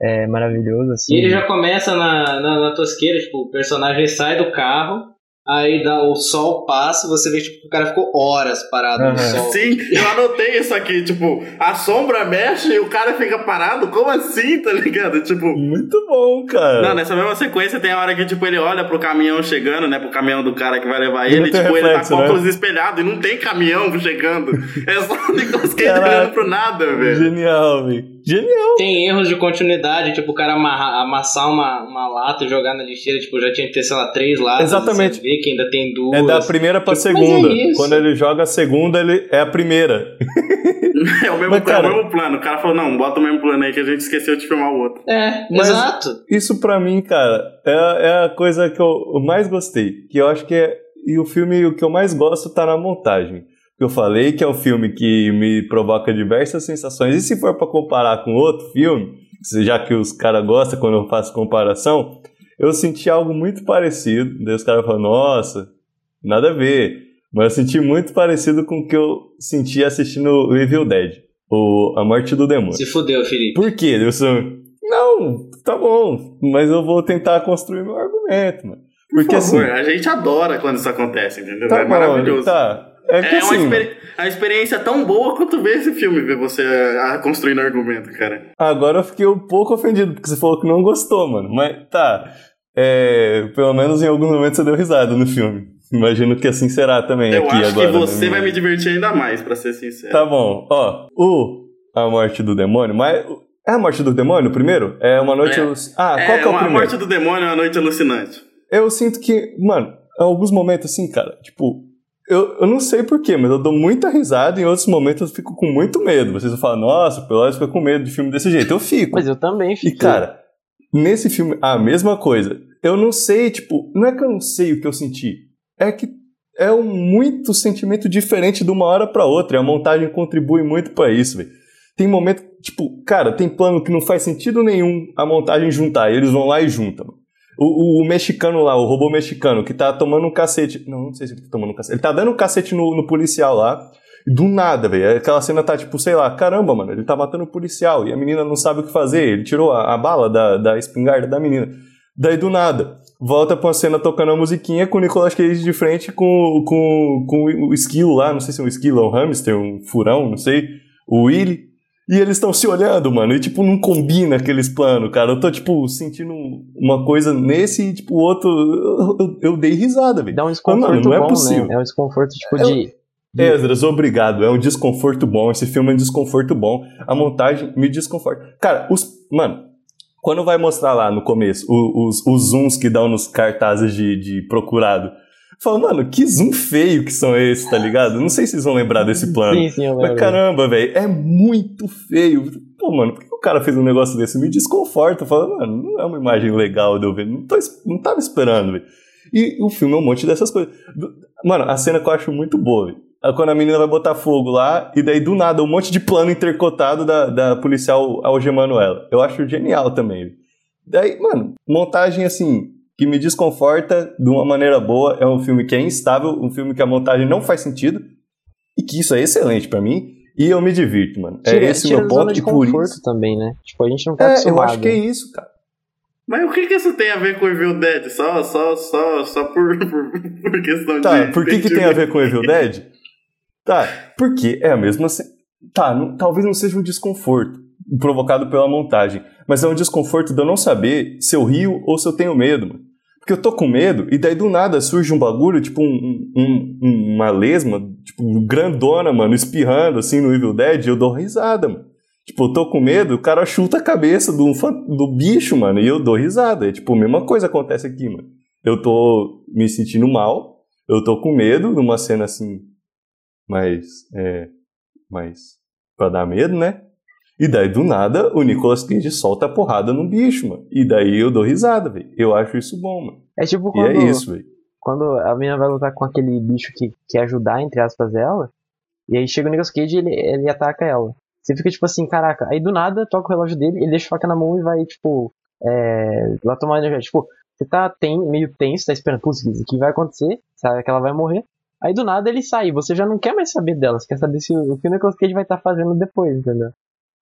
é, maravilhoso, assim. E ele já começa na, na, na tosqueira, tipo, o personagem sai do carro, aí dá, o sol passa, você vê tipo, que o cara ficou horas parado Aham. no sol. Sim, eu anotei isso aqui, tipo, a sombra mexe e o cara fica parado, como assim, tá ligado? Tipo, Muito bom, cara. Não, nessa mesma sequência tem a hora que, tipo, ele olha pro caminhão chegando, né? Pro caminhão do cara que vai levar E ele. tem tipo, ele tá reflexo, com né? óculos espelhado e não tem caminhão chegando. É só o Nicolas Cage olhando pro nada, velho. Genial, velho. Genial. Tem erros de continuidade, tipo, o cara amarrar- amassar uma, uma lata e jogar na lixeira, tipo, já tinha que ter, sei lá, três latas. Exatamente. Você vê que ainda tem duas. É da primeira pra Tipo, segunda. é. Quando ele joga a segunda, ele é a primeira. É o mesmo, Mas, cara- é o mesmo plano. O cara falou, não, bota o mesmo plano aí que a gente esqueceu de filmar o outro. É, Mas- exato. Isso pra mim, cara, é, é a coisa que eu mais gostei. Que eu acho que é. E o filme, o que eu mais gosto tá na montagem. Que eu falei que é um filme que me provoca diversas sensações. E se for pra comparar com outro filme, já que os caras gostam quando eu faço comparação, eu senti algo muito parecido. Daí os caras falam, nossa, nada a ver. Mas eu senti muito parecido com o que eu senti assistindo o Evil Dead. O A Morte do Demônio. Se fudeu, Felipe. Por quê, Wilson? Não, tá bom, mas eu vou tentar construir meu argumento, mano. Porque Por favor, assim, a gente adora quando isso acontece, entendeu? tá é bom, maravilhoso. tá. É que É uma assim, experi- a experiência é tão boa quanto ver esse filme, ver você ah, construindo argumento, cara. agora eu fiquei um pouco ofendido, porque você falou que não gostou, mano. Mas tá, é, pelo menos em alguns momentos você deu risada no filme. Imagino que assim será também Eu aqui acho agora. que na você minha- vai me divertir ainda mais, pra ser sincero. Tá bom, ó, o A Morte do Demônio, mas... É a Morte do Demônio, primeiro? É uma noite... É. aluc- Ah, qual é, que é o uma- a primeiro? morte do demônio é uma noite alucinante. eu sinto que, mano, em alguns momentos assim, cara, tipo, eu, eu não sei porquê, mas eu dou muita risada e em outros momentos eu fico com muito medo. Vocês vão falar, nossa, o Pelosi fica com medo de filme desse jeito. Eu fico. Mas eu também E, fiquei. cara, nesse filme, a mesma coisa. Eu não sei, tipo, não é que eu não sei o que eu senti, é que é um muito sentimento diferente de uma hora pra outra. E a montagem contribui muito pra isso, velho. Tem momento, tipo, cara, tem plano que não faz sentido nenhum a montagem juntar. E eles vão lá e juntam. O, o- mexicano lá, o robô mexicano, que tá tomando um cacete. Não, não sei se ele tá tomando um cacete. Ele tá dando um cacete no, no policial lá. Do nada, velho. Aquela cena tá tipo, sei lá, caramba, mano, ele tá matando o policial e a menina não sabe o que fazer. Ele tirou a, a bala da, da espingarda da menina. Daí do nada, volta pra uma cena tocando a musiquinha com o Nicolas Cage de frente com, com, com o esquilo lá, não sei se é um esquilo ou um hamster, um furão, não sei, o Willy. E eles estão se olhando, mano, e tipo, não combina aqueles planos, cara. Eu tô, tipo, sentindo uma coisa nesse e, tipo, o outro. Eu, eu- eu dei risada, velho. Dá um desconforto Mano, não é bom, possível. né? É um desconforto, tipo, É- de... Esdras, obrigado. É um desconforto bom. Esse filme é um desconforto bom. A montagem me desconforta. Cara, os. Mano, quando vai mostrar lá no começo o- os, os zooms que dão nos cartazes de, de procurado, fala, mano, que zoom feio que são esses, tá ligado? Não sei se vocês vão lembrar desse plano. Sim, sim, eu Mas lembro. caramba, velho, é muito feio. Pô, mano, por que o cara fez um negócio desse? Me desconforta. Fala, mano, não é uma imagem legal de eu ver. Não, tô, não tava esperando, velho. E o filme é um monte dessas coisas. Mano, a cena que eu acho muito boa, velho. é Quando a menina vai botar fogo lá, e daí do nada, um monte de plano intercotado da, da policial algemando ela. Eu acho genial também. Daí, mano, montagem assim, que me desconforta de uma maneira boa. É um filme que é instável, um filme que a montagem não faz sentido. E que isso é excelente pra mim. E eu me divirto, mano. Tira, é esse o tira meu ponto. de por conforto isso. também, né? Tipo, a gente não tá É, eu acho que é isso, cara. Mas o que, que isso tem a ver com Evil Dead? Só, só, só, só por, por, por questão Tá, de. por que, que tem a ver com Evil Dead? Tá, porque é a mesma. ce- Tá, não- talvez não seja um desconforto provocado pela montagem, mas é um desconforto de eu não saber se eu rio ou se eu tenho medo, mano. Porque eu tô com medo e daí do nada surge um bagulho, tipo um, um- um- uma lesma, tipo grandona, mano, espirrando assim no Evil Dead e eu dou risada, mano. Tipo, eu tô com medo, o cara chuta a cabeça do, do bicho, mano, e eu dou risada. É tipo, a mesma coisa acontece aqui, mano. Eu tô me sentindo mal, eu tô com medo numa cena assim, mais. É, mais. pra dar medo, né? E daí do nada o Nicolas Cage solta a porrada no bicho, mano. E daí eu dou risada, velho. Eu acho isso bom, mano. É tipo E quando, é isso, velho. quando a menina vai lutar com aquele bicho que quer ajudar, entre aspas, ela. E aí chega o Nicolas Cage e ele, ele ataca ela. Você fica tipo assim, caraca. Aí do nada toca o relógio dele, ele deixa a faca na mão e vai, tipo, é, lá tomar energia. Tipo, você tá tem, meio tenso, tá esperando, putz, isso aqui vai acontecer, sabe que ela vai morrer. Aí do nada ele sai, você já não quer mais saber dela, você quer saber se o, o que o Nicolas Cage vai estar fazendo depois, entendeu?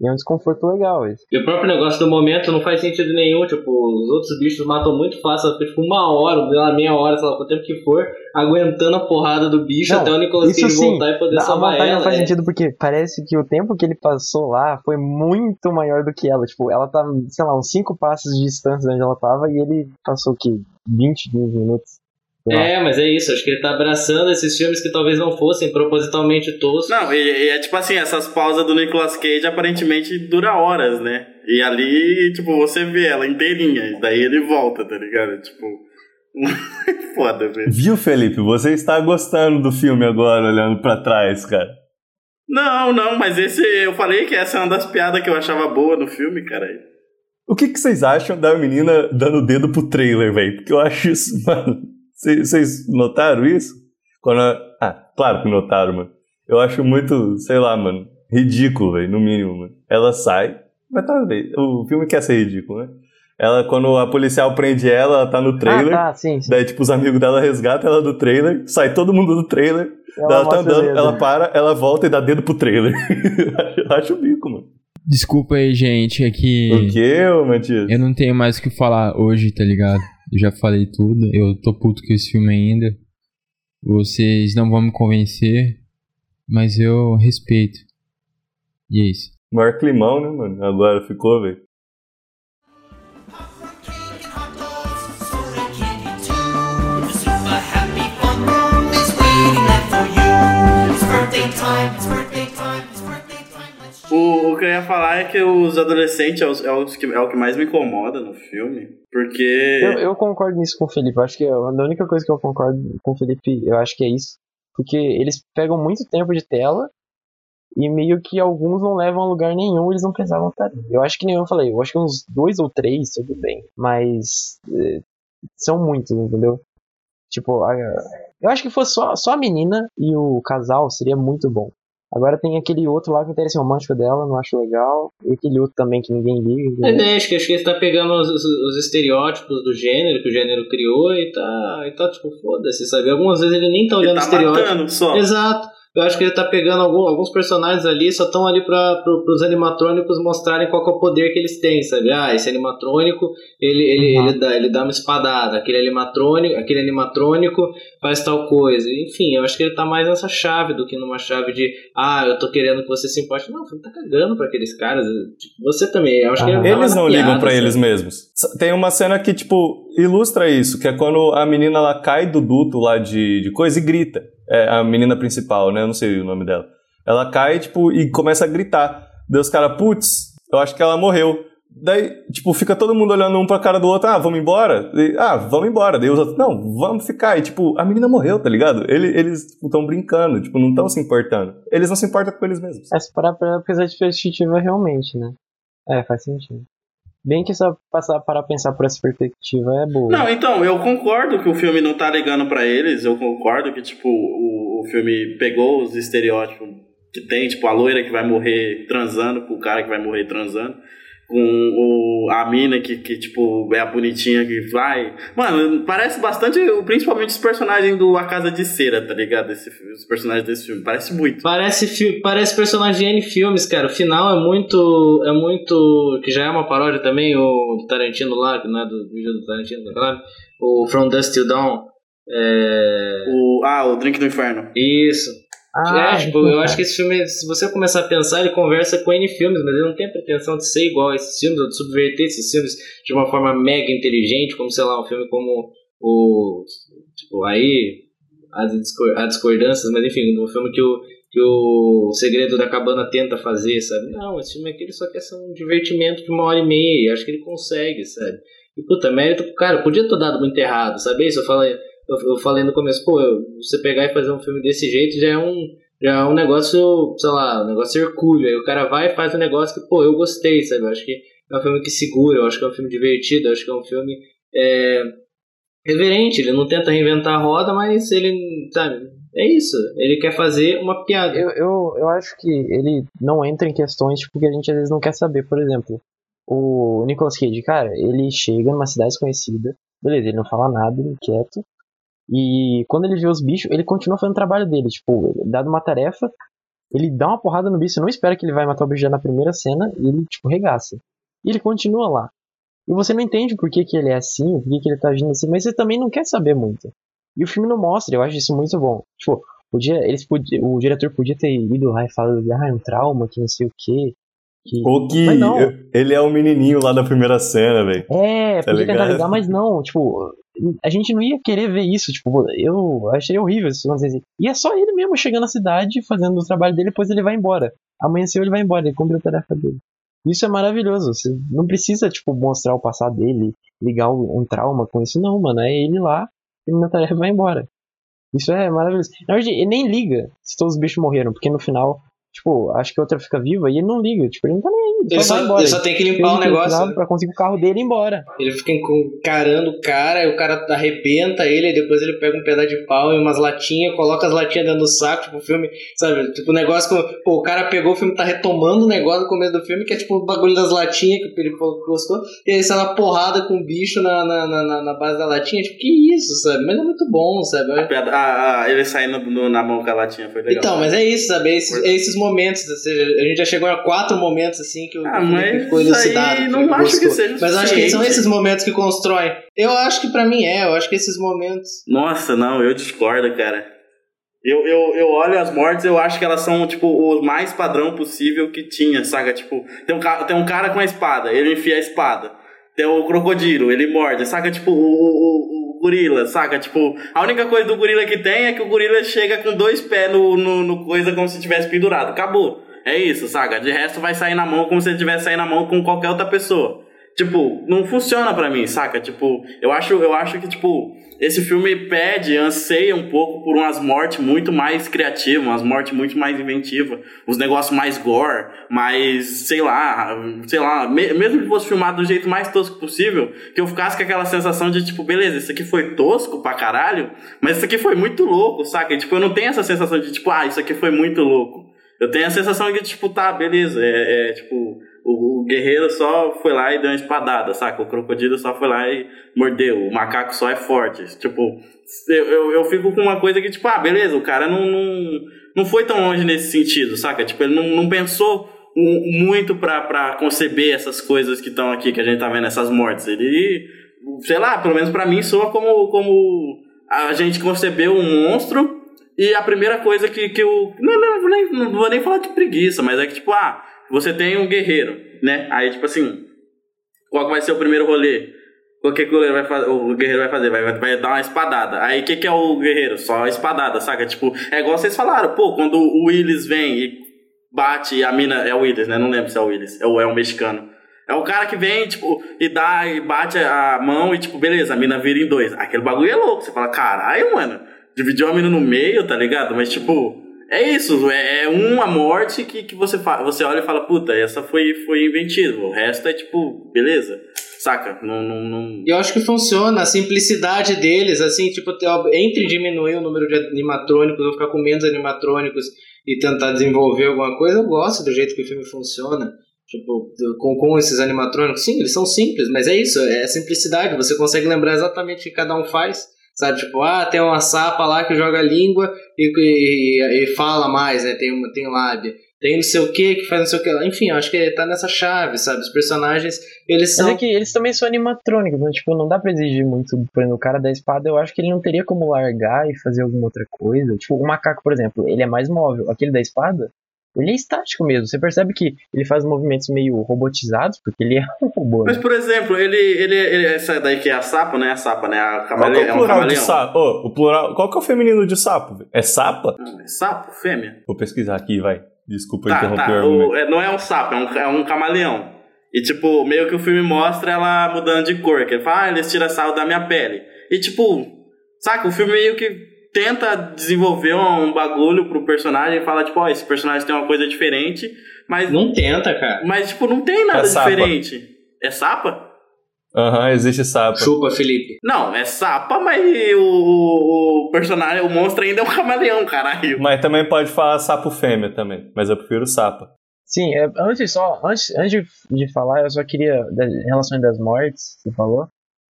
E é um desconforto legal esse. E o próprio negócio do momento não faz sentido nenhum, tipo, os outros bichos matam muito fácil, ela fica tipo uma hora, lá, meia hora, sei lá, quanto tempo que for, aguentando a porrada do bicho Não, até o Nicolas Cage sim, voltar e poder salvar ela. não faz é. sentido porque parece que o tempo que ele passou lá foi muito maior do que ela. Tipo, ela tá, sei lá, uns 5 passos de distância de onde ela tava e ele passou o quê? 20, 15 minutos. É, mas é isso, acho que ele tá abraçando esses filmes que talvez não fossem propositalmente toscos. Não, e, e é tipo assim, essas pausas do Nicolas Cage aparentemente dura horas, né? E ali, tipo, você vê ela inteirinha, e daí ele volta, tá ligado? Tipo. Foda, velho. Viu, Felipe? Você está gostando do filme agora, olhando pra trás, cara. Não, não, mas esse. Eu falei que essa é uma das piadas que eu achava boa no filme, cara. O que, que vocês acham da menina dando o dedo pro trailer, velho? Porque eu acho isso, mano. Vocês notaram isso? Quando a- Ah, claro que notaram, mano. Eu acho muito, sei lá, mano, ridículo, velho, no mínimo, mano. Ela sai, mas tá, velho. O filme quer ser ridículo, né? Ela, quando a policial prende ela, ela tá no trailer. Ah, tá, sim, sim. Daí, tipo, os amigos dela resgatam ela do trailer, sai todo mundo do trailer, Ela ela, tá andando, ela para, ela volta e dá dedo pro trailer. eu acho o bico, mano. Desculpa aí, gente, é que O quê, ô, Matias? eu não tenho mais o que falar hoje, tá ligado? Eu já falei tudo, eu tô puto com esse filme ainda. Vocês não vão me convencer, mas eu respeito. E é isso. Maior climão, né, mano? Agora ficou, velho. It's birthday time, it's birthday O, o que eu ia falar é que os adolescentes é, os- é os que, é o que mais me incomoda no filme. Porque. Eu, eu concordo nisso com o Felipe. Acho que é a única coisa que eu concordo com o Felipe, eu acho que é isso. Porque eles pegam muito tempo de tela e meio que alguns não levam a lugar nenhum, eles não precisavam estar. Eu acho que nem eu falei, eu acho que uns dois ou três, tudo bem. Mas eh, são muitos, entendeu? Tipo, eu acho que fosse só, só a menina e o casal seria muito bom. Agora tem aquele outro lá que o interesse romântico dela, não acho legal. E aquele outro também que ninguém liga. entendeu? É, acho que, acho que ele tá pegando os, os- os estereótipos do gênero, que o gênero criou, e tá, e tá tipo, foda-se, sabe? Algumas vezes ele nem tá Ele olhando tá estereótipo. matando só. Exato. Eu acho que ele tá pegando algum- alguns personagens ali, só estão ali para pro, os animatrônicos mostrarem qual que é o poder que eles têm, sabe? Ah, esse animatrônico, ele, ele, Uhum. ele, dá, ele dá uma espadada, aquele animatrônico, aquele animatrônico faz tal coisa. Enfim, eu acho que ele tá mais nessa chave do que numa chave de, ah, eu tô querendo que você se importe. Não, você tá cagando pra aqueles caras. Tipo, você também, eu acho que Aham. ele tá mais Eles não ligam sabe? eles mesmos. Tem uma cena que, tipo, ilustra isso, que é quando a menina ela cai do duto lá de, de coisa e grita. É a menina principal, né? Eu não sei o nome dela. Ela cai, tipo, e começa a gritar. Daí os caras, putz, eu acho que ela morreu. Daí, tipo, fica todo mundo olhando um pra cara do outro, ah, vamos embora? E, ah, vamos embora. Daí os outros, não, vamos ficar. E, tipo, a menina morreu, tá ligado? Ele- eles estão brincando, tipo, não estão se importando. Eles não se importam com eles mesmos. É, se parar pra pensar de perspectiva realmente, né? É, faz sentido. Bem que só passar para pensar por essa perspectiva é boa. Não, então, eu concordo que o filme não tá ligando pra eles, eu concordo que, tipo, o, o filme pegou os estereótipos que tem, tipo, a loira que vai morrer transando com o cara que vai morrer transando, com o, a mina que, que, tipo, é a bonitinha que vai... Mano, parece bastante, principalmente os personagens do A Casa de Cera, tá ligado? Esse, os personagens desse filme, parece muito. Parece, fi- parece personagem N filmes, cara. O final é muito. É muito. Que já é uma paródia também, o Tarantino lá, que não é do vídeo do Tarantino, claro. O From Dust Till Dawn. É. O, ah, o Drink do Inferno. Isso. Ah, é, tipo, eu acho que esse filme, se você começar a pensar, ele conversa com N filmes, mas ele não tem a pretensão de ser igual a esses filmes, ou de subverter esses filmes de uma forma mega inteligente, como, sei lá, um filme como o. Tipo, aí. Há há discordâncias, mas enfim, um filme que o, que o Segredo da Cabana tenta fazer, sabe? Não, esse filme aqui ele só quer ser um divertimento de uma hora e meia, e acho que ele consegue, sabe? E puta, mérito, cara, podia ter dado muito errado, sabe? Isso eu falei, eu, eu falei no começo, pô, você pegar e fazer um filme desse jeito já é um, já é um negócio, sei lá, um negócio hercúleo. Aí o cara vai e faz um negócio que, pô, eu gostei, sabe? Eu acho que é um filme que segura, eu acho que é um filme divertido, eu acho que é um filme é, reverente. Ele não tenta reinventar a roda, mas ele, sabe? É isso. Ele quer fazer uma piada. Eu, eu, eu acho que ele não entra em questões tipo, que a gente às vezes não quer saber. Por exemplo, o Nicolas Cage, cara, ele chega numa cidade desconhecida, beleza, ele não fala nada, ele é quieto. E quando ele vê os bichos, ele continua fazendo o trabalho dele. Tipo, dado uma tarefa, ele dá uma porrada no bicho, não espera que ele vai matar o bicho já na primeira cena, e ele, tipo, regaça. E ele continua lá. E você não entende por que, que ele é assim, por que, que ele tá agindo assim, mas você também não quer saber muito. E o filme não mostra, eu acho isso muito bom. Tipo, podia, eles podia, o diretor podia ter ido lá e falado, ah, é um trauma, que não sei o quê. Que... Ou que ele é o menininho lá da primeira cena, velho. É, Tá podia tentar ligado? ligar, mas não, tipo, a gente não ia querer ver isso, tipo, eu achei horrível isso, assim. E é só ele mesmo chegando na cidade, fazendo o trabalho dele, depois ele vai embora. Amanheceu, ele vai embora, ele cumpre a tarefa dele. Isso é maravilhoso, você não precisa, tipo, mostrar o passado dele, ligar um, um trauma com isso, não, mano, é ele lá, ele na tarefa vai embora. Isso é maravilhoso. Na verdade, ele nem liga se todos os bichos morreram, porque no final, tipo, acho que a outra fica viva e ele não liga, tipo, ele não tá nem aí, ele, Ele só, vai embora. ele só tem que limpar o fez negócio. precisava Pra conseguir o carro dele e ir embora. Ele fica encarando o cara, aí o cara arrebenta ele, aí depois ele pega um pedaço de pau e umas latinhas, coloca as latinhas dentro do saco, tipo, o filme, sabe? Tipo, o negócio como, pô, o cara pegou o filme, tá retomando o negócio no começo do filme, que é tipo o bagulho das latinhas que ele que gostou, e aí sai uma porrada com o bicho na, na, na, na- na base da latinha, tipo, que isso, sabe? Mas é muito bom, sabe? A piada- ah, ah, ele saindo no- na mão com a latinha foi legal. Então, mas é isso, sabe? É esses, é esses momentos, ou seja, a gente já chegou a quatro momentos assim que o Ah, Felipe mas ficou isso aí elucidado. que não ele acho que seja Mas eu acho que são esses momentos que constroem. Eu acho que pra mim é, eu acho que esses momentos. Nossa, não, eu discordo, cara. Eu, eu, eu olho as mortes, eu acho que elas são, tipo, o mais padrão possível que tinha, saca? Tipo, tem um, ca- tem um cara com a espada, ele enfia a espada. Tem o crocodilo, ele morde, saca? Tipo, o- o gorila, saca? Tipo, a única coisa do gorila que tem é que o gorila chega com dois pés no, no, no coisa como se tivesse pendurado. Acabou. É isso, saca? De resto vai sair na mão como se ele tivesse sair na mão com qualquer outra pessoa. Tipo, não funciona pra mim, saca? Tipo, eu acho, eu acho que, tipo, esse filme pede, anseia um pouco por umas mortes muito mais criativas, umas mortes muito mais inventivas, os negócios mais gore, mais, sei lá, sei lá, me- mesmo que fosse filmado do jeito mais tosco possível, que eu ficasse com aquela sensação de, tipo, beleza, isso aqui foi tosco pra caralho, mas isso aqui foi muito louco, saca? E, tipo, eu não tenho essa sensação de, tipo, ah, isso aqui foi muito louco. Eu tenho a sensação de, tipo, tá, beleza, é, é, tipo, O, guerreiro só foi lá e deu uma espadada, saca? O crocodilo só foi lá e mordeu. O macaco só é forte. Tipo, eu, eu, eu fico com uma coisa que, tipo, ah, beleza, o cara não, não, não foi tão longe nesse sentido, saca? Tipo, ele não, não pensou muito pra conceber essas coisas que estão aqui, que a gente tá vendo, essas mortes. Ele, sei lá, pelo menos pra mim, soa como, como a gente concebeu um monstro e a primeira coisa que, que o. Não, não, nem, não vou nem falar de preguiça, mas é que, tipo, ah, você tem um guerreiro, né? Aí, tipo assim, qual vai ser o primeiro rolê? O que, que o, vai fazer, o guerreiro vai fazer? Vai, vai, dar uma espadada. Aí o que, que é o guerreiro? Só a espadada, saca? Tipo, é igual vocês falaram, pô, quando o Willis vem e bate a mina. É o Willis, né? Não lembro se é o Willis. É o, é o mexicano. É o cara que vem, tipo, e dá e bate a mão e, tipo, beleza, a mina vira em dois. Aquele bagulho é louco. Você fala, caralho, mano, dividiu a mina no meio, tá ligado? Mas, tipo, é isso. É, é uma morte que, que você, você olha e fala, puta, essa foi, foi inventiva. O resto é, tipo, beleza. Saca? Não. não, não... Eu acho que funciona, a simplicidade deles, assim, tipo, entre diminuir o número de animatrônicos ou ficar com menos animatrônicos e tentar desenvolver alguma coisa, eu gosto do jeito que o filme funciona. Tipo, com, com esses animatrônicos, sim, eles são simples, mas é isso, é simplicidade, você consegue lembrar exatamente o que cada um faz. Sabe, tipo, ah, tem uma sapa lá que joga língua e, e, e fala mais, né? Tem, uma, tem lábia. Tem não sei o que que faz não sei o que lá. Enfim, acho que tá nessa chave, sabe? Os personagens, eles Mas são. é que eles também são animatrônicos, né? Tipo, não dá pra exigir muito. Por exemplo, o cara da espada, eu acho que ele não teria como largar e fazer alguma outra coisa. Tipo, o macaco, por exemplo, ele é mais móvel. Aquele da espada, ele é estático mesmo. Você percebe que ele faz movimentos meio robotizados, porque ele é um robô, né? Mas, por exemplo, ele, ele, ele. Essa daí que é a sapa, né? A sapa, né? A Qual que é camaleão. o É um plural de sapo? Ô, o plural, qual que é o feminino de sapo? É sapa? É Sapo? Fêmea? Vou pesquisar aqui, vai. Desculpa Tá, interromper tá. o é- não é um sapo, é um, é um camaleão. E, tipo, meio que o filme mostra ela mudando de cor. Que ele fala, ah, eles tiram sarro da minha pele. E, tipo, saca? O filme meio que tenta desenvolver um bagulho pro personagem e fala, tipo, ó, esse personagem tem uma coisa diferente, mas, Não tenta, cara. mas tipo, não tem nada É sapa. diferente. É sapa? Aham, existe sapa. Chupa, Felipe. Não, é sapa, mas o, o, personagem, o monstro ainda é um camaleão, caralho. Mas também pode falar sapo fêmea também. Mas eu prefiro sapa. Sim, é, antes só, antes, antes de, de falar, eu só queria, em relação das mortes, você falou,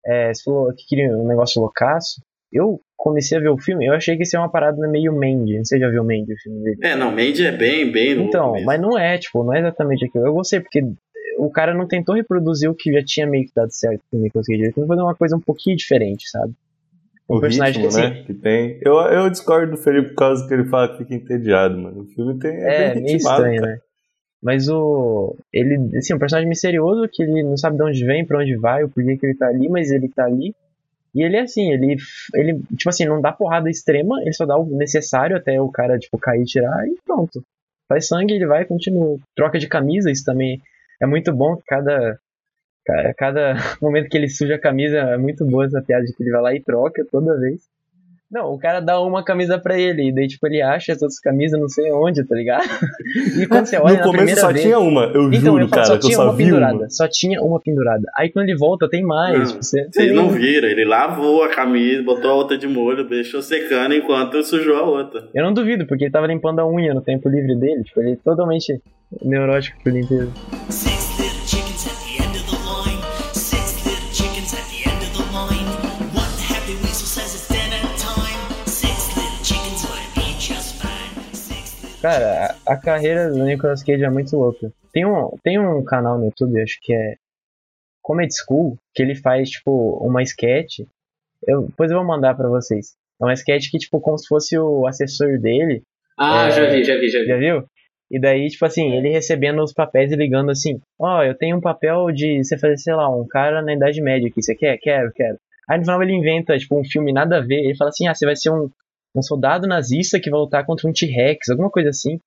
é, você falou que queria um negócio loucaço. Eu comecei a ver o filme, eu achei que isso é uma parada meio Mandy. Você já viu Mandy, o filme dele? É, não, Mandy é bem, bem Então, mesmo. mas não é, tipo, não é exatamente aquilo. Eu gostei, porque o cara não tentou reproduzir o que já tinha meio que dado certo com o Nicolas Cage. Ele tentou fazer uma coisa um pouquinho diferente, sabe? Um O personagem ritmo, que, assim, né? Que tem. Eu, eu discordo do Felipe por causa que ele fala que fica entediado, mano. O filme tem. É, bem meio ritmado, estranho, cara. né? Mas o. Ele, assim, um personagem misterioso que ele não sabe de onde vem, pra onde vai, o porquê que ele tá ali, mas ele tá ali. E ele é assim, ele, ele, tipo assim, não dá porrada extrema, ele só dá o necessário até o cara, tipo, cair e tirar e pronto. Faz sangue, ele vai e continua. Troca de camisa, isso também é muito bom, cada, ca- cada momento que ele suja a camisa é muito boa essa piada de que ele vai lá e troca toda vez. Não, o cara dá uma camisa pra ele, e daí, tipo, ele acha as outras camisas não sei onde, tá ligado? E quando você olha No na começo primeira só vez... tinha uma, eu Então, juro, eu falo, cara, só que eu tinha só uma vi pendurada. uma. Só tinha uma pendurada. Aí quando ele volta, tem mais. Não, você... Vocês não viram, ele lavou a camisa, botou a outra de molho, deixou secando enquanto sujou a outra. Eu não duvido, porque ele tava limpando a unha no tempo livre dele. Tipo, ele é totalmente neurótico por limpeza. Six Cara, a, a carreira do Nicolas Cage é muito louca. Tem um, tem um canal no YouTube, acho que é Comedy School, que ele faz, tipo, uma sketch. Eu, depois eu vou mandar pra vocês. É uma sketch que, tipo, como se fosse o assessor dele. Ah, É. já vi, já vi, já vi. Já viu? E daí, tipo assim, ele recebendo os papéis e ligando assim, ó, eu tenho um papel de você fazer, sei lá, um cara na Idade Média aqui, você quer? Quero, quero. Aí no final ele inventa, tipo, um filme nada a ver, ele fala assim, ah, você vai ser um, um soldado nazista que vai lutar contra um T-Rex, alguma coisa assim.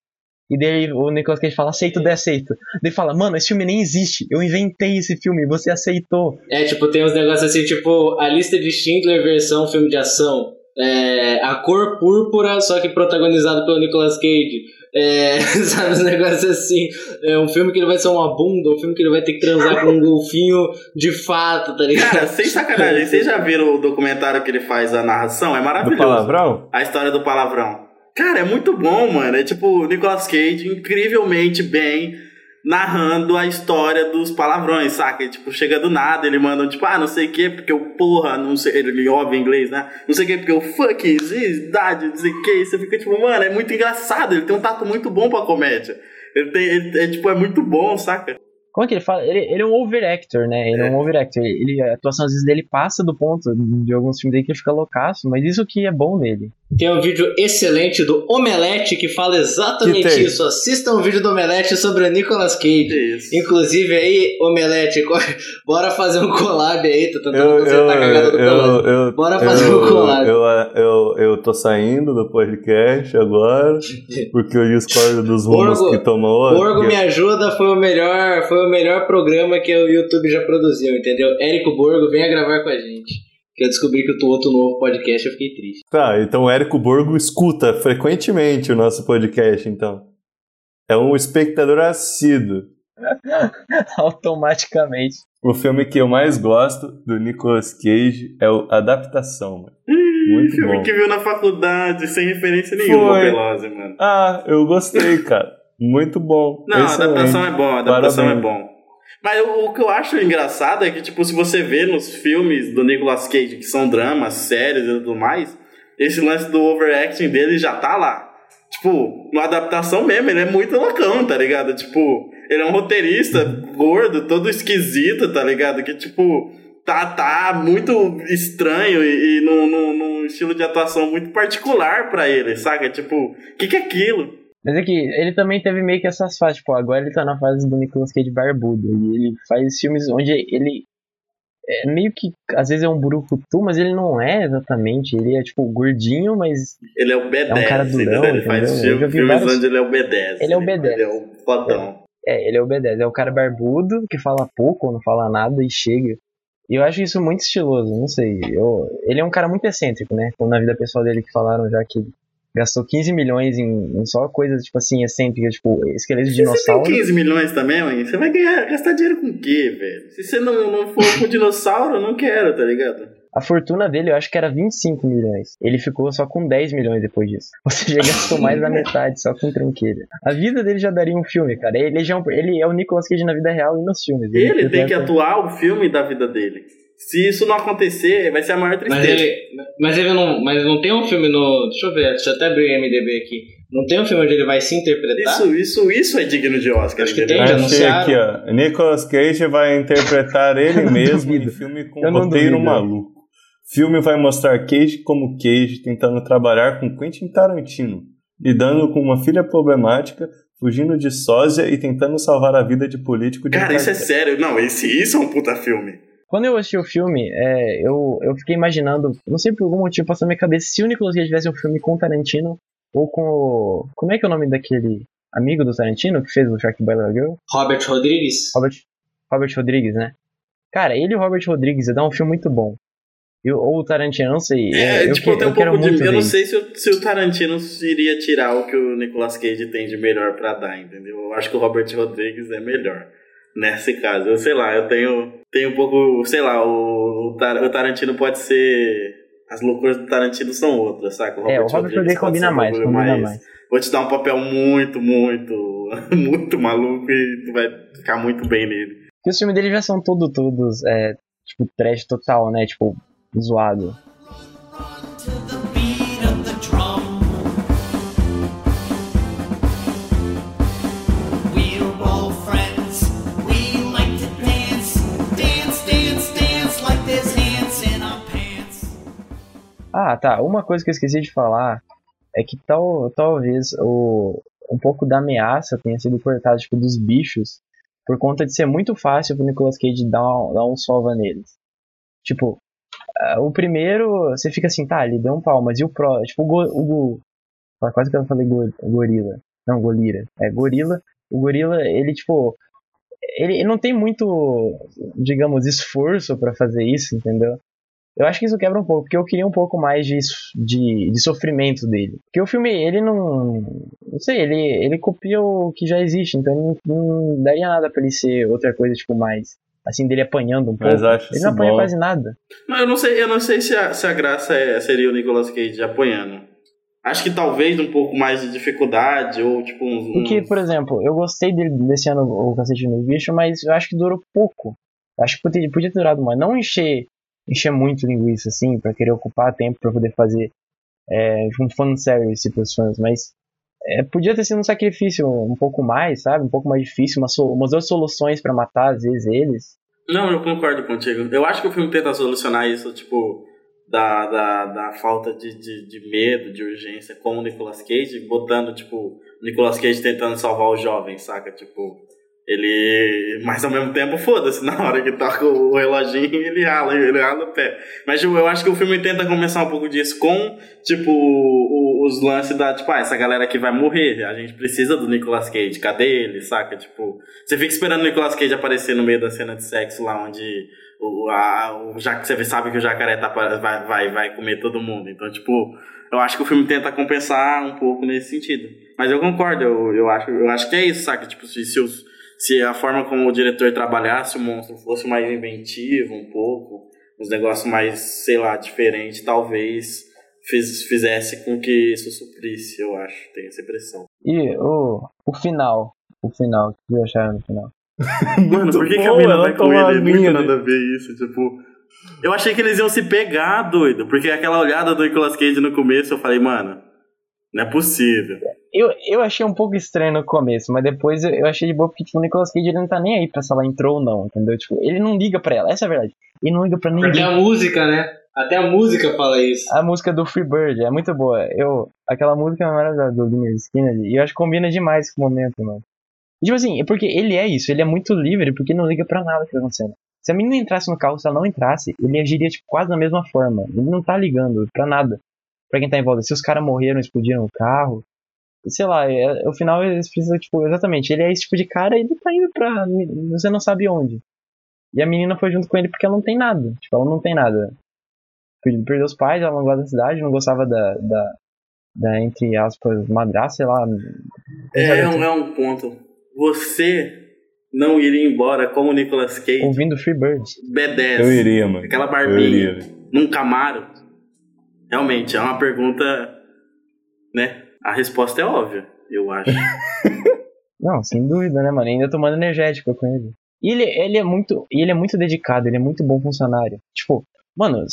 E daí o Nicolas Cage fala, aceito, daí aceito. Daí fala, mano, esse filme nem existe, eu inventei esse filme, você aceitou. É, tipo, tem uns negócios assim, tipo, a lista de Schindler versão filme de ação. É, a cor púrpura, só que protagonizado pelo Nicolas Cage. É, sabe, uns negócios assim. É um filme que ele vai ser uma bunda, um filme que ele vai ter que transar com um golfinho de fato, tá ligado? Cara, sem sacanagem, vocês já viram o documentário que ele faz, a narração? É Do maravilhoso. palavrão? A história do palavrão. Cara, é muito bom, mano. É tipo, Nicolas Cage, incrivelmente bem. Narrando a história dos palavrões, saca? E, tipo, chega do nada, ele manda, tipo, ah, não sei o que, porque o porra, não sei, ele óbvio em inglês, né? Não sei o que, porque o fuck dad, não sei o que, você fica tipo, mano, é muito engraçado, ele tem um tato muito bom pra comédia. Ele tem, ele, é, tipo, é muito bom, saca? Como é que ele fala? Ele, ele é um overactor, né? Ele é, um overactor. Ele, a atuação às vezes dele passa do ponto de alguns filmes dele que ele fica loucaço, mas isso que é bom nele. Tem um vídeo excelente do Omelete que fala exatamente Que isso. Assista um vídeo do Omelete sobre o Nicolas Cage. Isso. Inclusive aí, Omelete, bora fazer um collab aí, tô tentando Eu, eu, consertar a cagada do eu, eu, Bora fazer eu, um collab. Eu, eu, eu tô saindo do podcast agora, porque eu discordo dos rumos Borgo, que tomou. Borgo que- Me Ajuda foi o melhor, foi o melhor programa que o YouTube já produziu, entendeu? Érico Borgo, venha gravar com a gente. Que eu descobri que eu tô outro novo podcast, eu fiquei triste. Tá, então o Érico Borgo escuta frequentemente o nosso podcast, então. É um espectador assíduo. Automaticamente. O filme que eu mais gosto do Nicolas Cage é o Adaptação, mano. Muito filme bom. que viu na faculdade, sem referência nenhuma, Foi. Pelosi, mano. Ah, eu gostei, cara. Muito bom. Não, a Excelente. adaptação é bom, a adaptação Parabéns. é bom. Mas o, o que eu acho engraçado é que, tipo, se você vê nos filmes do Nicolas Cage, que são dramas, séries e tudo mais, esse lance do overacting dele já tá lá. Tipo, na adaptação mesmo, ele é muito loucão, tá ligado? Tipo, ele é um roteirista gordo, todo esquisito, tá ligado? Que, tipo, tá, tá muito estranho e, e num, num, num estilo de atuação muito particular pra ele, saca? Tipo, o que, que é aquilo? Mas é que ele também teve meio que essas fases, tipo, agora ele tá na fase do Nicolas Cage barbudo. E ele faz filmes onde ele é meio que, às vezes é um burucutu, mas ele não é exatamente. Ele é, tipo, gordinho, mas Ele é o B10. É um cara durão? Ele faz filme- filmes vários- onde ele é o B10. Ele é o B10. Ele é o fodão. é, ele é o B10. É o cara barbudo que fala pouco ou não fala nada e chega. E eu acho isso muito estiloso, não sei. Eu, ele é um cara muito excêntrico, né? Como na vida pessoal dele que falaram já que gastou 15 milhões em, em só coisas, tipo assim, excêntricas, tipo, esqueleto de Se você tem dinossauro. 15 milhões também, mãe, você vai ganhar, gastar dinheiro com o quê, velho? Se você não, não for com dinossauro, eu não quero, tá ligado? A fortuna dele eu acho que era 25 milhões. Ele ficou só com 10 milhões depois disso. Ou seja, ele gastou mais da metade só com tranqueira. A vida dele já daria um filme, cara. Ele, já é, um- ele é o Nicolas Cage na vida real e nos filmes. Ele tem que atuar o filme da vida dele. Se isso não acontecer, vai ser a maior Mas tristeza. ele, mas ele não, mas não tem um filme no, deixa eu ver, deixa eu até abrir o MDB aqui. Não tem um filme onde ele vai se interpretar? Isso, isso, isso é digno de Oscar, Acho que tem, já anunciaram. aqui, ó. Nicolas Cage vai interpretar ele mesmo em filme com não roteiro duvido. maluco. Filme vai mostrar Cage como Cage tentando trabalhar com Quentin Tarantino, lidando com uma filha problemática, fugindo de sósia e tentando salvar a vida de político de Cara, isso é sério. Não, esse, isso é um puta filme. Quando eu assisti o filme, é, eu, eu fiquei imaginando, não sei por algum motivo passou na minha cabeça, se o Nicolas Cage tivesse um filme com o Tarantino, ou com o... Como é que é o nome daquele amigo do Tarantino que fez o Shark Boy Little Girl? Robert Rodrigues? Robert, Robert Rodrigues, né? Cara, ele e o Robert Rodrigues ia dar um filme muito bom. Eu, ou o Tarantino, eu não sei. É, eu, tipo, que- tem eu um quero pouco muito de. Eu não sei se o, se o Tarantino iria tirar o que o Nicolas Cage tem de melhor pra dar, entendeu? Eu acho que o Robert Rodrigues é melhor. Nesse caso, eu sei lá, eu tenho, tenho um pouco, sei lá, o, o Tar- o Tarantino pode ser. As loucuras do Tarantino são outras, saca? É, o Robert Rodrigues combina mais, combina mais. Vou te dar um papel muito, muito, muito maluco e tu vai ficar muito bem nele. Porque os filmes dele já são todo, todos, é, tipo, trash total, né? Tipo, zoado. Ah, tá. Uma coisa que eu esqueci de falar é que tal, talvez o, um pouco da ameaça tenha sido cortado, tipo, dos bichos, por conta de ser muito fácil pro Nicolas Cage dar, um- dar um sova neles. Tipo, o primeiro, você fica assim, tá, ele deu um pau, mas e o pró? Tipo, o, o go- ah, quase que eu falei go- gorila. Não, golira. É, gorila. O gorila, ele, tipo, ele, ele não tem muito, digamos, esforço pra fazer isso, entendeu? Eu acho que isso quebra um pouco, porque eu queria um pouco mais de, de, de sofrimento dele. Porque o filme, ele não. Não sei, ele, ele copia o que já existe, então não, não daria nada pra ele ser outra coisa, tipo, mais. Assim, dele apanhando um pouco. Mas acho ele não apanha bom. quase nada. Não, eu não sei, eu não sei se a, se a graça é- seria o Nicolas Cage apanhando. Acho que talvez um pouco mais de dificuldade, ou tipo uns. Porque, uns- por exemplo, eu gostei dele desse ano o Cacete no Bicho, mas eu acho que durou pouco. Eu acho que podia, podia ter durado mais. Não encher, encher muito linguiça, assim, pra querer ocupar tempo pra poder fazer é, um fanservice pros fãs, mas é, podia ter sido um sacrifício um pouco mais, sabe? Um pouco mais difícil, uma so- umas duas soluções pra matar, às vezes, eles. Não, eu concordo contigo. Eu acho que o filme tenta solucionar isso, tipo, da, da, da falta de, de, de medo, de urgência com o Nicolas Cage, botando, tipo, Nicolas Cage tentando salvar os jovens, saca? Tipo, ele. Mas ao mesmo tempo, foda-se, na hora que toca o reloginho, ele rala, ele rala o pé. Mas tipo, eu acho que o filme tenta começar um pouco disso com, tipo, o- os lances da, tipo, ah, essa galera aqui vai morrer, a gente precisa do Nicolas Cage, cadê ele, saca? Tipo, você fica esperando o Nicolas Cage aparecer no meio da cena de sexo lá onde o, a, o, já, você sabe que o jacaré tá, vai, vai, vai comer todo mundo. Então, tipo, eu acho que o filme tenta compensar um pouco nesse sentido. Mas eu concordo, eu, eu, acho, eu acho que é isso, saca? Tipo, se, se, os, se a forma como o diretor trabalhasse o monstro fosse mais inventivo um pouco, uns negócios mais, sei lá, diferentes, talvez fiz, fizesse com que isso suprisse, eu acho. Tem essa impressão. E o, o final. O final, o que vocês acharam no final? Mano, por que, que a mina ela vai com toma ele? Muito minha, nada a ver isso, tipo... Eu achei que eles iam se pegar, doido. Porque aquela olhada do Nicolas Cage no começo, eu falei, mano, não é possível. Eu, eu achei um pouco estranho no começo, mas depois eu, eu achei de boa porque tipo, o Nicolas Cage ele não tá nem aí pra se ela entrou ou não, entendeu? Tipo, ele não liga pra ela, essa é a verdade. Ele não liga pra Porque ninguém. a música, né? Até a música fala isso. A música do Freebird é muito boa. Eu, aquela música é maravilhosa do Lynyrd Skynyrd e eu acho que combina demais com o momento, mano. E, Tipo assim, é porque ele é isso, ele é muito livre porque ele não liga pra nada que tá acontecendo. Se a menina entrasse no carro, se ela não entrasse, ele agiria tipo, quase da mesma forma. Ele não tá ligando pra nada. Pra quem tá em volta. Se os caras morreram, explodiram o carro. Sei lá, é, o final eles precisam, tipo, exatamente. Ele é esse tipo de cara e ele tá indo pra. Você não sabe onde. E a menina foi junto com ele porque ela não tem nada. Tipo, ela não tem nada. Per- Perdeu os pais, ela não gosta da cidade, não gostava da, da, da entre aspas, madrasta, sei lá. É, um, é um ponto. Você não iria embora como o Nicolas Cage, Ouvindo Freebird. B10, Eu iria, mano. aquela Eu barbinha, iria. num Camaro? Realmente, é uma pergunta, né? A resposta é óbvia, eu acho. Não, sem dúvida, né, mano? Ainda tomando energético com ele. E ele, ele é muito. E ele é muito dedicado, ele é muito bom funcionário. Tipo, mano,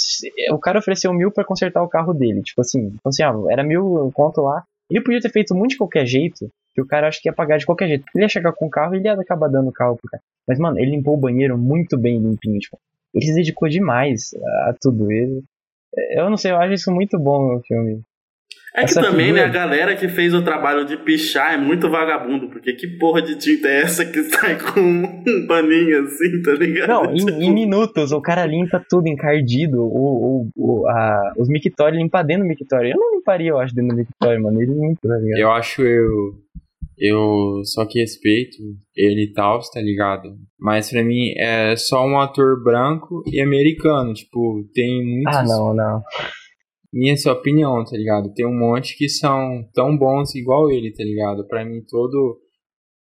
o cara ofereceu mil pra consertar o carro dele. Tipo assim, tipo assim, ah, era mil conto lá. Ele podia ter feito muito de qualquer jeito, que o cara acho que ia pagar de qualquer jeito. Ele ia chegar com o carro e ele ia acabar dando o carro pro cara. Mas, mano, ele limpou o banheiro muito bem limpinho. Tipo, ele se dedicou demais a tudo. Ele, eu não sei, eu acho isso muito bom no filme. É que Essa também, figura- né, a galera que fez o trabalho de pichar é muito vagabundo, porque que porra de tinta é essa que sai com um paninho assim, tá ligado? Não, Tipo, em, em minutos o cara limpa tudo encardido. O, o, o, a, os mictórios limpa dentro do mictório. Eu não limparia, eu acho, dentro do mictório, mano. Ele limpa, tá ligado? Eu acho eu. Eu só que respeito ele e tal, tá ligado? Mas pra mim é só um ator branco e americano. Tipo, tem muitos. Ah, não, não. Minha sua opinião, tá ligado? Tem um monte que são tão bons igual ele, tá ligado? Pra mim, todo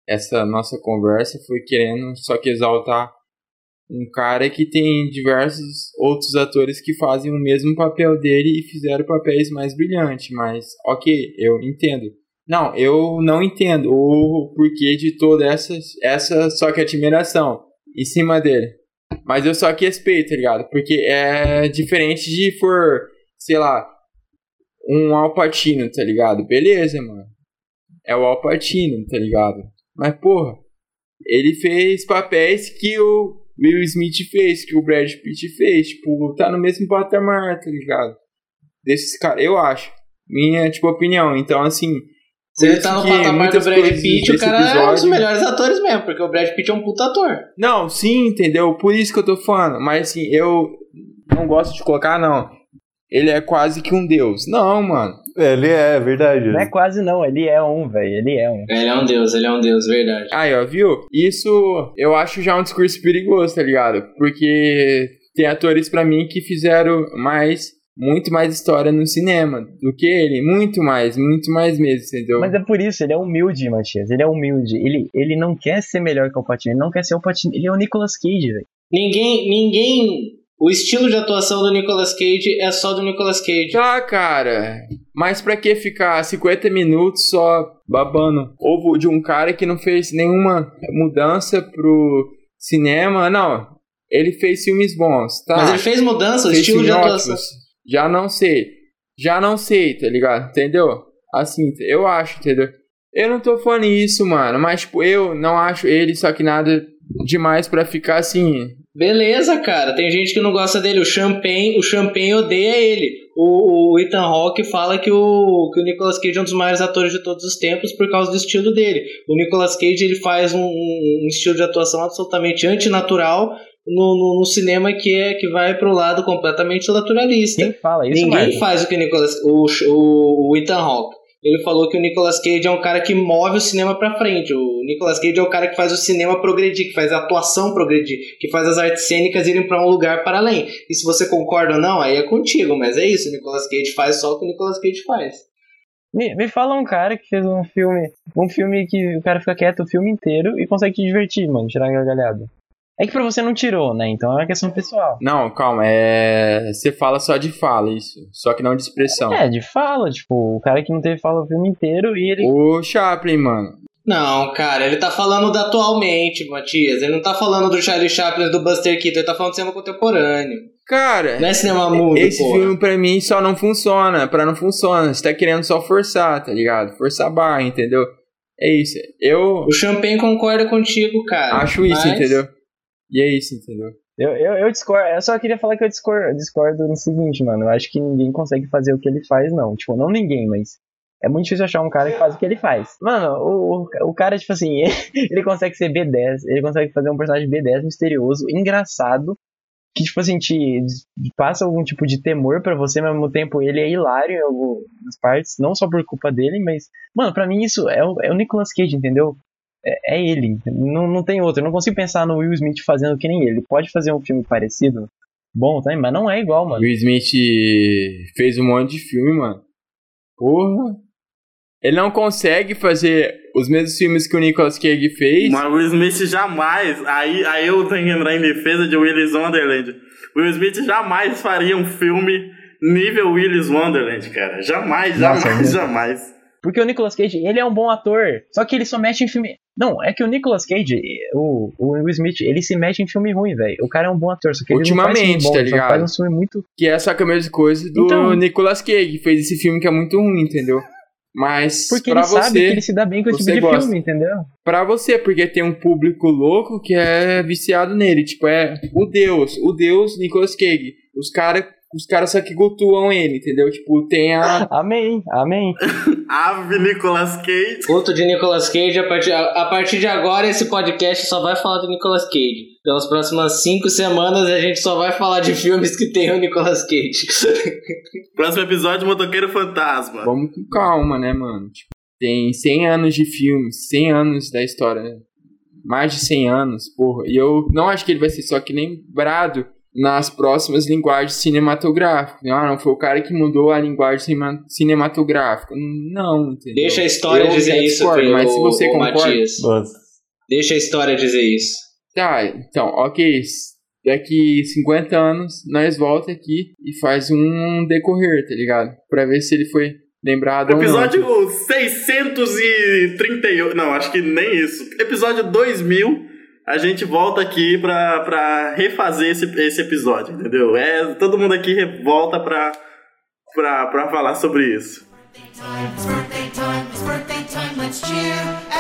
essa nossa conversa foi querendo só que exaltar um cara que tem diversos outros atores que fazem o mesmo papel dele e fizeram papéis mais brilhantes, mas ok, eu entendo. Não, eu não entendo o porquê de toda essa, essa só que admiração em cima dele. Mas eu só que respeito, tá ligado? Porque é diferente de for, sei lá, um Alpatino, tá ligado? Beleza, mano. É o Alpatino, tá ligado? Mas, porra, ele fez papéis que o Will Smith fez, que o Brad Pitt fez. Tipo, tá no mesmo patamar, tá ligado? Desses caras, eu acho. Minha, tipo, opinião. Então, assim. Se ele tá no patamar do Brad Pitt, o cara é um dos episódio- melhores atores mesmo, porque o Brad Pitt é um puta ator. Não, sim, entendeu? Por isso que eu tô falando. Mas assim, eu não gosto de colocar, não. Ele é quase que um deus. Não, mano. É, ele é, é verdade. Não é quase não, ele é um, velho. Ele é um. Ele é um deus, ele é um deus, verdade. Aí, ó, viu? Isso eu acho já um discurso perigoso, tá ligado? Porque tem atores pra mim que fizeram mais, muito mais história no cinema do que ele. Muito mais, muito mais mesmo, entendeu? Mas é por isso, ele é humilde, Matias. Ele é humilde. Ele, ele não quer ser melhor que o Patino. Ele não quer ser o Patino. Ele é o Nicolas Cage, velho. Ninguém, ninguém. O estilo de atuação do Nicolas Cage é só do Nicolas Cage. Ah, cara. Mas pra que ficar 50 minutos só babando ovo de um cara que não fez nenhuma mudança pro cinema? Não, ele fez filmes bons, tá? Mas ele fez mudança, o fez estilo de atuação. ótimos. Já não sei. Já não sei, tá ligado? Entendeu? Assim, eu acho, entendeu? Eu não tô falando isso, mano. Mas, tipo, eu não acho ele só que nada demais pra ficar assim. Beleza, cara. Tem gente que não gosta dele. O Champagne, o Champagne odeia ele. O, o Ethan Hawke fala que o, que o Nicolas Cage é um dos maiores atores de todos os tempos por causa do estilo dele. O Nicolas Cage ele faz um, um estilo de atuação absolutamente antinatural no, no, no cinema que é que vai pro lado completamente naturalista. Quem fala isso, Ninguém Marcos? faz o que o Nicolas, o, o, o Ethan Hawke. Ele falou que o Nicolas Cage é um cara que move o cinema pra frente. O Nicolas Cage é o cara que faz o cinema progredir, que faz a atuação progredir, que faz as artes cênicas irem pra um lugar para além. E se você concorda ou não, aí é contigo, mas é isso, o Nicolas Cage faz só o que o Nicolas Cage faz. Me, me fala um cara que fez um filme. Um filme que o cara fica quieto o filme inteiro e consegue te divertir, mano, tirar gargalhada. É que pra você não tirou, né? Então é uma questão pessoal. Não, calma, é. Você fala só de fala, isso. Só que não de expressão. É, de fala, tipo, o cara que não teve fala o filme inteiro e ele. O Chaplin, mano. Não, cara, ele tá falando da atualmente, Matias. Ele não tá falando do Charlie Chaplin do Buster Keaton, ele tá falando de cinema contemporâneo. Cara, Não é cinema mudo, esse porra. filme pra mim só não funciona. Pra não funciona. Você tá querendo só forçar, tá ligado? Forçar a barra, entendeu? É isso. Eu O Champagne concorda contigo, cara. acho isso, mas- entendeu? E é isso, entendeu? Eu, eu, eu discordo. Eu só queria falar que eu discordo, discordo no seguinte, mano. Eu acho que ninguém consegue fazer o que ele faz, não. Tipo, não ninguém, mas. É muito difícil achar um cara que faz o que ele faz. Mano, o, o, cara, tipo assim, ele consegue ser B10, ele consegue fazer um personagem B10 misterioso, engraçado, que, tipo assim, te, passa algum tipo de temor pra você, mas ao mesmo tempo ele é hilário em algumas partes, não só por culpa dele, mas, mano, pra mim isso é o, é o Nicolas Cage, entendeu? É, é ele, não, não tem outro. Eu não consigo pensar no Will Smith fazendo que nem ele. Ele pode fazer um filme parecido, bom também, mas não é igual, mano. Will Smith fez um monte de filme, mano. Porra. Ele não consegue fazer os mesmos filmes que o Nicolas Cage fez. Mas o Will Smith jamais. Aí, aí eu tenho que entrar em defesa de Willis Wonderland. O Will Smith jamais faria um filme nível Willis Wonderland, cara. Jamais, Nossa, jamais, é jamais. Porque o Nicolas Cage, ele é um bom ator, só que ele só mexe em filme. Não, é que o Nicolas Cage, o, o Will Smith, ele se mexe em filme ruim, velho. O cara é um bom ator, só que ele Ultimamente, tá ele só ligado? faz um filme muito. Que é só que a mesma coisa do Então. Nicolas Cage. Fez esse filme que é muito ruim, entendeu? Mas Porque pra ele sabe você, que ele se dá bem com esse tipo de gosta. filme, entendeu? pra você, porque tem um público louco que é viciado nele. Tipo, é o Deus, o Deus Nicolas Cage. Os caras os cara só que cultuam ele, entendeu? Tipo, tem a. Amém, amém. Ave Nicolas Cage. Culto de Nicolas Cage, a partir, a, a partir de agora esse podcast só vai falar do Nicolas Cage. Pelas próximas cinco semanas a gente só vai falar de filmes que tem o Nicolas Cage. Próximo episódio, Motoqueiro Fantasma. Vamos com calma, né, mano? Tipo, tem 100 anos de filme, 100 anos da história, né? Mais de 100 anos, porra. E eu não acho que ele vai ser só que lembrado nas próximas linguagens cinematográficas. Ah, não, foi o cara que mudou a linguagem cinema- cinematográfica. Não, entendeu? Deixa a história Eu dizer isso, discordo, mas se você concorda... Deixa a história dizer isso. Tá, então, ok. Daqui 50 anos, nós volta aqui e faz um decorrer, tá ligado? Pra ver se ele foi lembrado ou não. Episódio 638. Não, acho que nem isso. Episódio 2000 a gente volta aqui pra, pra refazer esse, esse episódio, entendeu? É, todo mundo aqui volta pra, pra, pra falar sobre isso. It's birthday time, it's birthday time, it's birthday time, let's cheer.